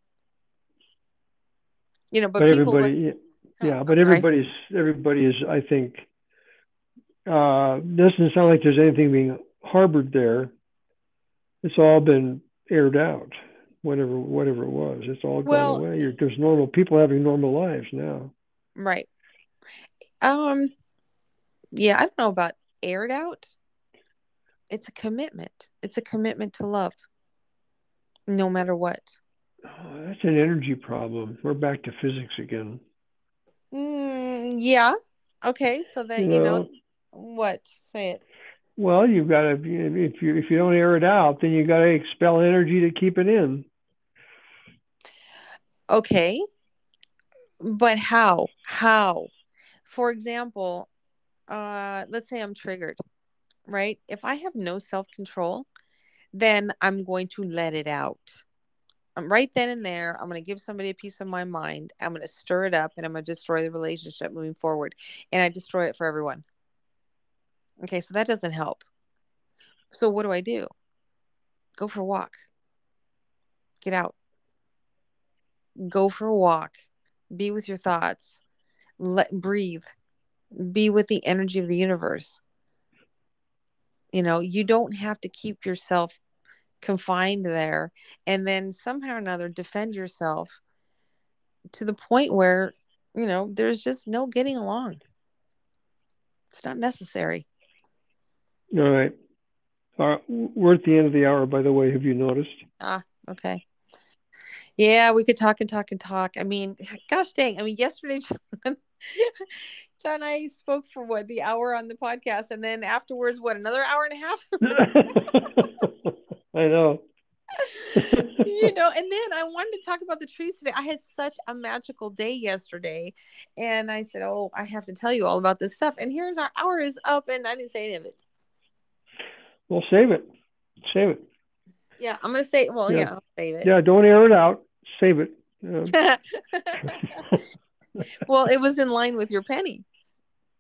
You know, but, but everybody, look, yeah, oh, but everybody's, everybody is, I think, uh, doesn't sound like there's anything being harbored there. It's all been aired out, whatever whatever it was. It's all well, gone away. You're, there's normal people having normal lives now. Right. Um. Yeah, I don't know about aired out. It's a commitment. It's a commitment to love, no matter what. Oh, that's an energy problem. We're back to physics again. Mm, yeah. Okay. So that you, you know, know what? Say it. Well, you've got to if you if you don't air it out, then you've got to expel energy to keep it in. Okay. But how? How? For example, uh let's say I'm triggered, right? If I have no self-control, then I'm going to let it out. I'm right then and there. I'm going to give somebody a piece of my mind. I'm going to stir it up and I'm going to destroy the relationship moving forward. And I destroy it for everyone. Okay, so that doesn't help. So what do I do? Go for a walk. Get out. Go for a walk. Be with your thoughts. Let breathe. Be with the energy of the universe. You know, you don't have to keep yourself confined there and then somehow or another defend yourself to the point where, you know, there's just no getting along. It's not necessary. All right. Uh, we're at the end of the hour, by the way. Have you noticed? Ah, okay. Yeah, we could talk and talk and talk. I mean, gosh dang. I mean, yesterday, John, John and I spoke for what, the hour on the podcast. And then afterwards, what, another hour and a half? I know. you know, and then I wanted to talk about the trees today. I had such a magical day yesterday. And I said, Oh, I have to tell you all about this stuff. And here's our hour is up, and I didn't say any of it. Well, save it. Save it. Yeah, I'm gonna say. Well, yeah, yeah I'll save it. Yeah, don't air it out. Save it. Yeah. Uh, well, it was in line with your penny.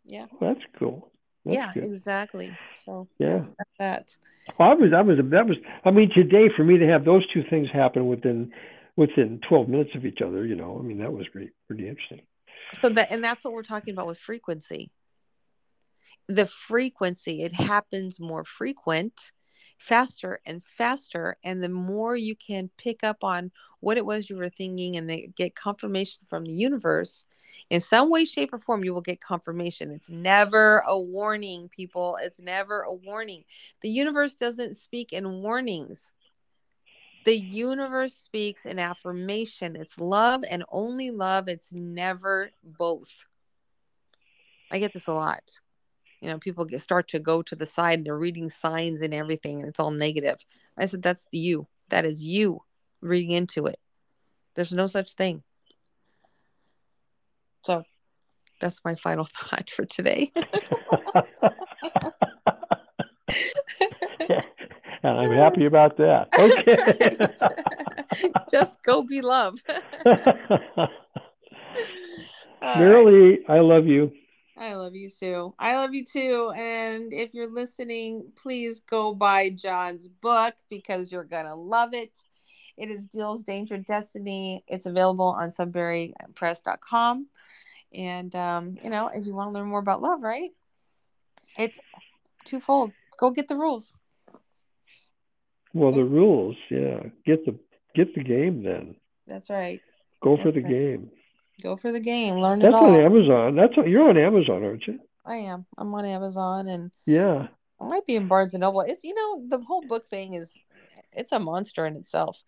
Yeah. That's cool. That's yeah, good. exactly. So Yeah. that. Well, I was, I was, that was. I mean, today for me to have those two things happen within within 12 minutes of each other, you know, I mean, that was pretty pretty interesting. So that and that's what we're talking about with frequency. The frequency, it happens more frequent, faster and faster. And the more you can pick up on what it was you were thinking and they get confirmation from the universe, in some way, shape, or form, you will get confirmation. It's never a warning, people. It's never a warning. The universe doesn't speak in warnings. The universe speaks in affirmation. It's love and only love. It's never both. I get this a lot. You know, people get start to go to the side and they're reading signs and everything, and it's all negative. I said, that's you. That is you reading into it. There's no such thing. So that's my final thought for today. and I'm happy about that. Okay. right. Just go be love. Right. Marilee, I love you. I love you too. I love you too. And if you're listening, please go buy John's book because you're going to love it. It is Deals Danger Destiny. It's available on sudburypress.com. And, um, you know, if you want to learn more about love, right? It's twofold. Go get the rules. Well, the rules, yeah. Get the get the game then. That's right. Go for the right. game. Go for the game. Learn That's it on. Amazon. That's on, you're on Amazon, aren't you? I am. I'm on Amazon and Yeah. I might be in Barnes and Noble. It's you know the whole book thing is it's a monster in itself.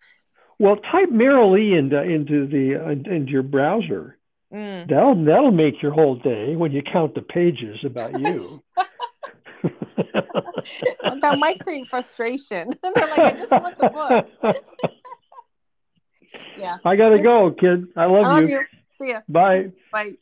Well, type Marilee into into the uh, into your browser. Mm. That'll that'll make your whole day when you count the pages about you. that might create frustration. They're like, I just want the book. Yeah. I gotta go, kid. I love, I love you. you. See ya. Bye. Bye.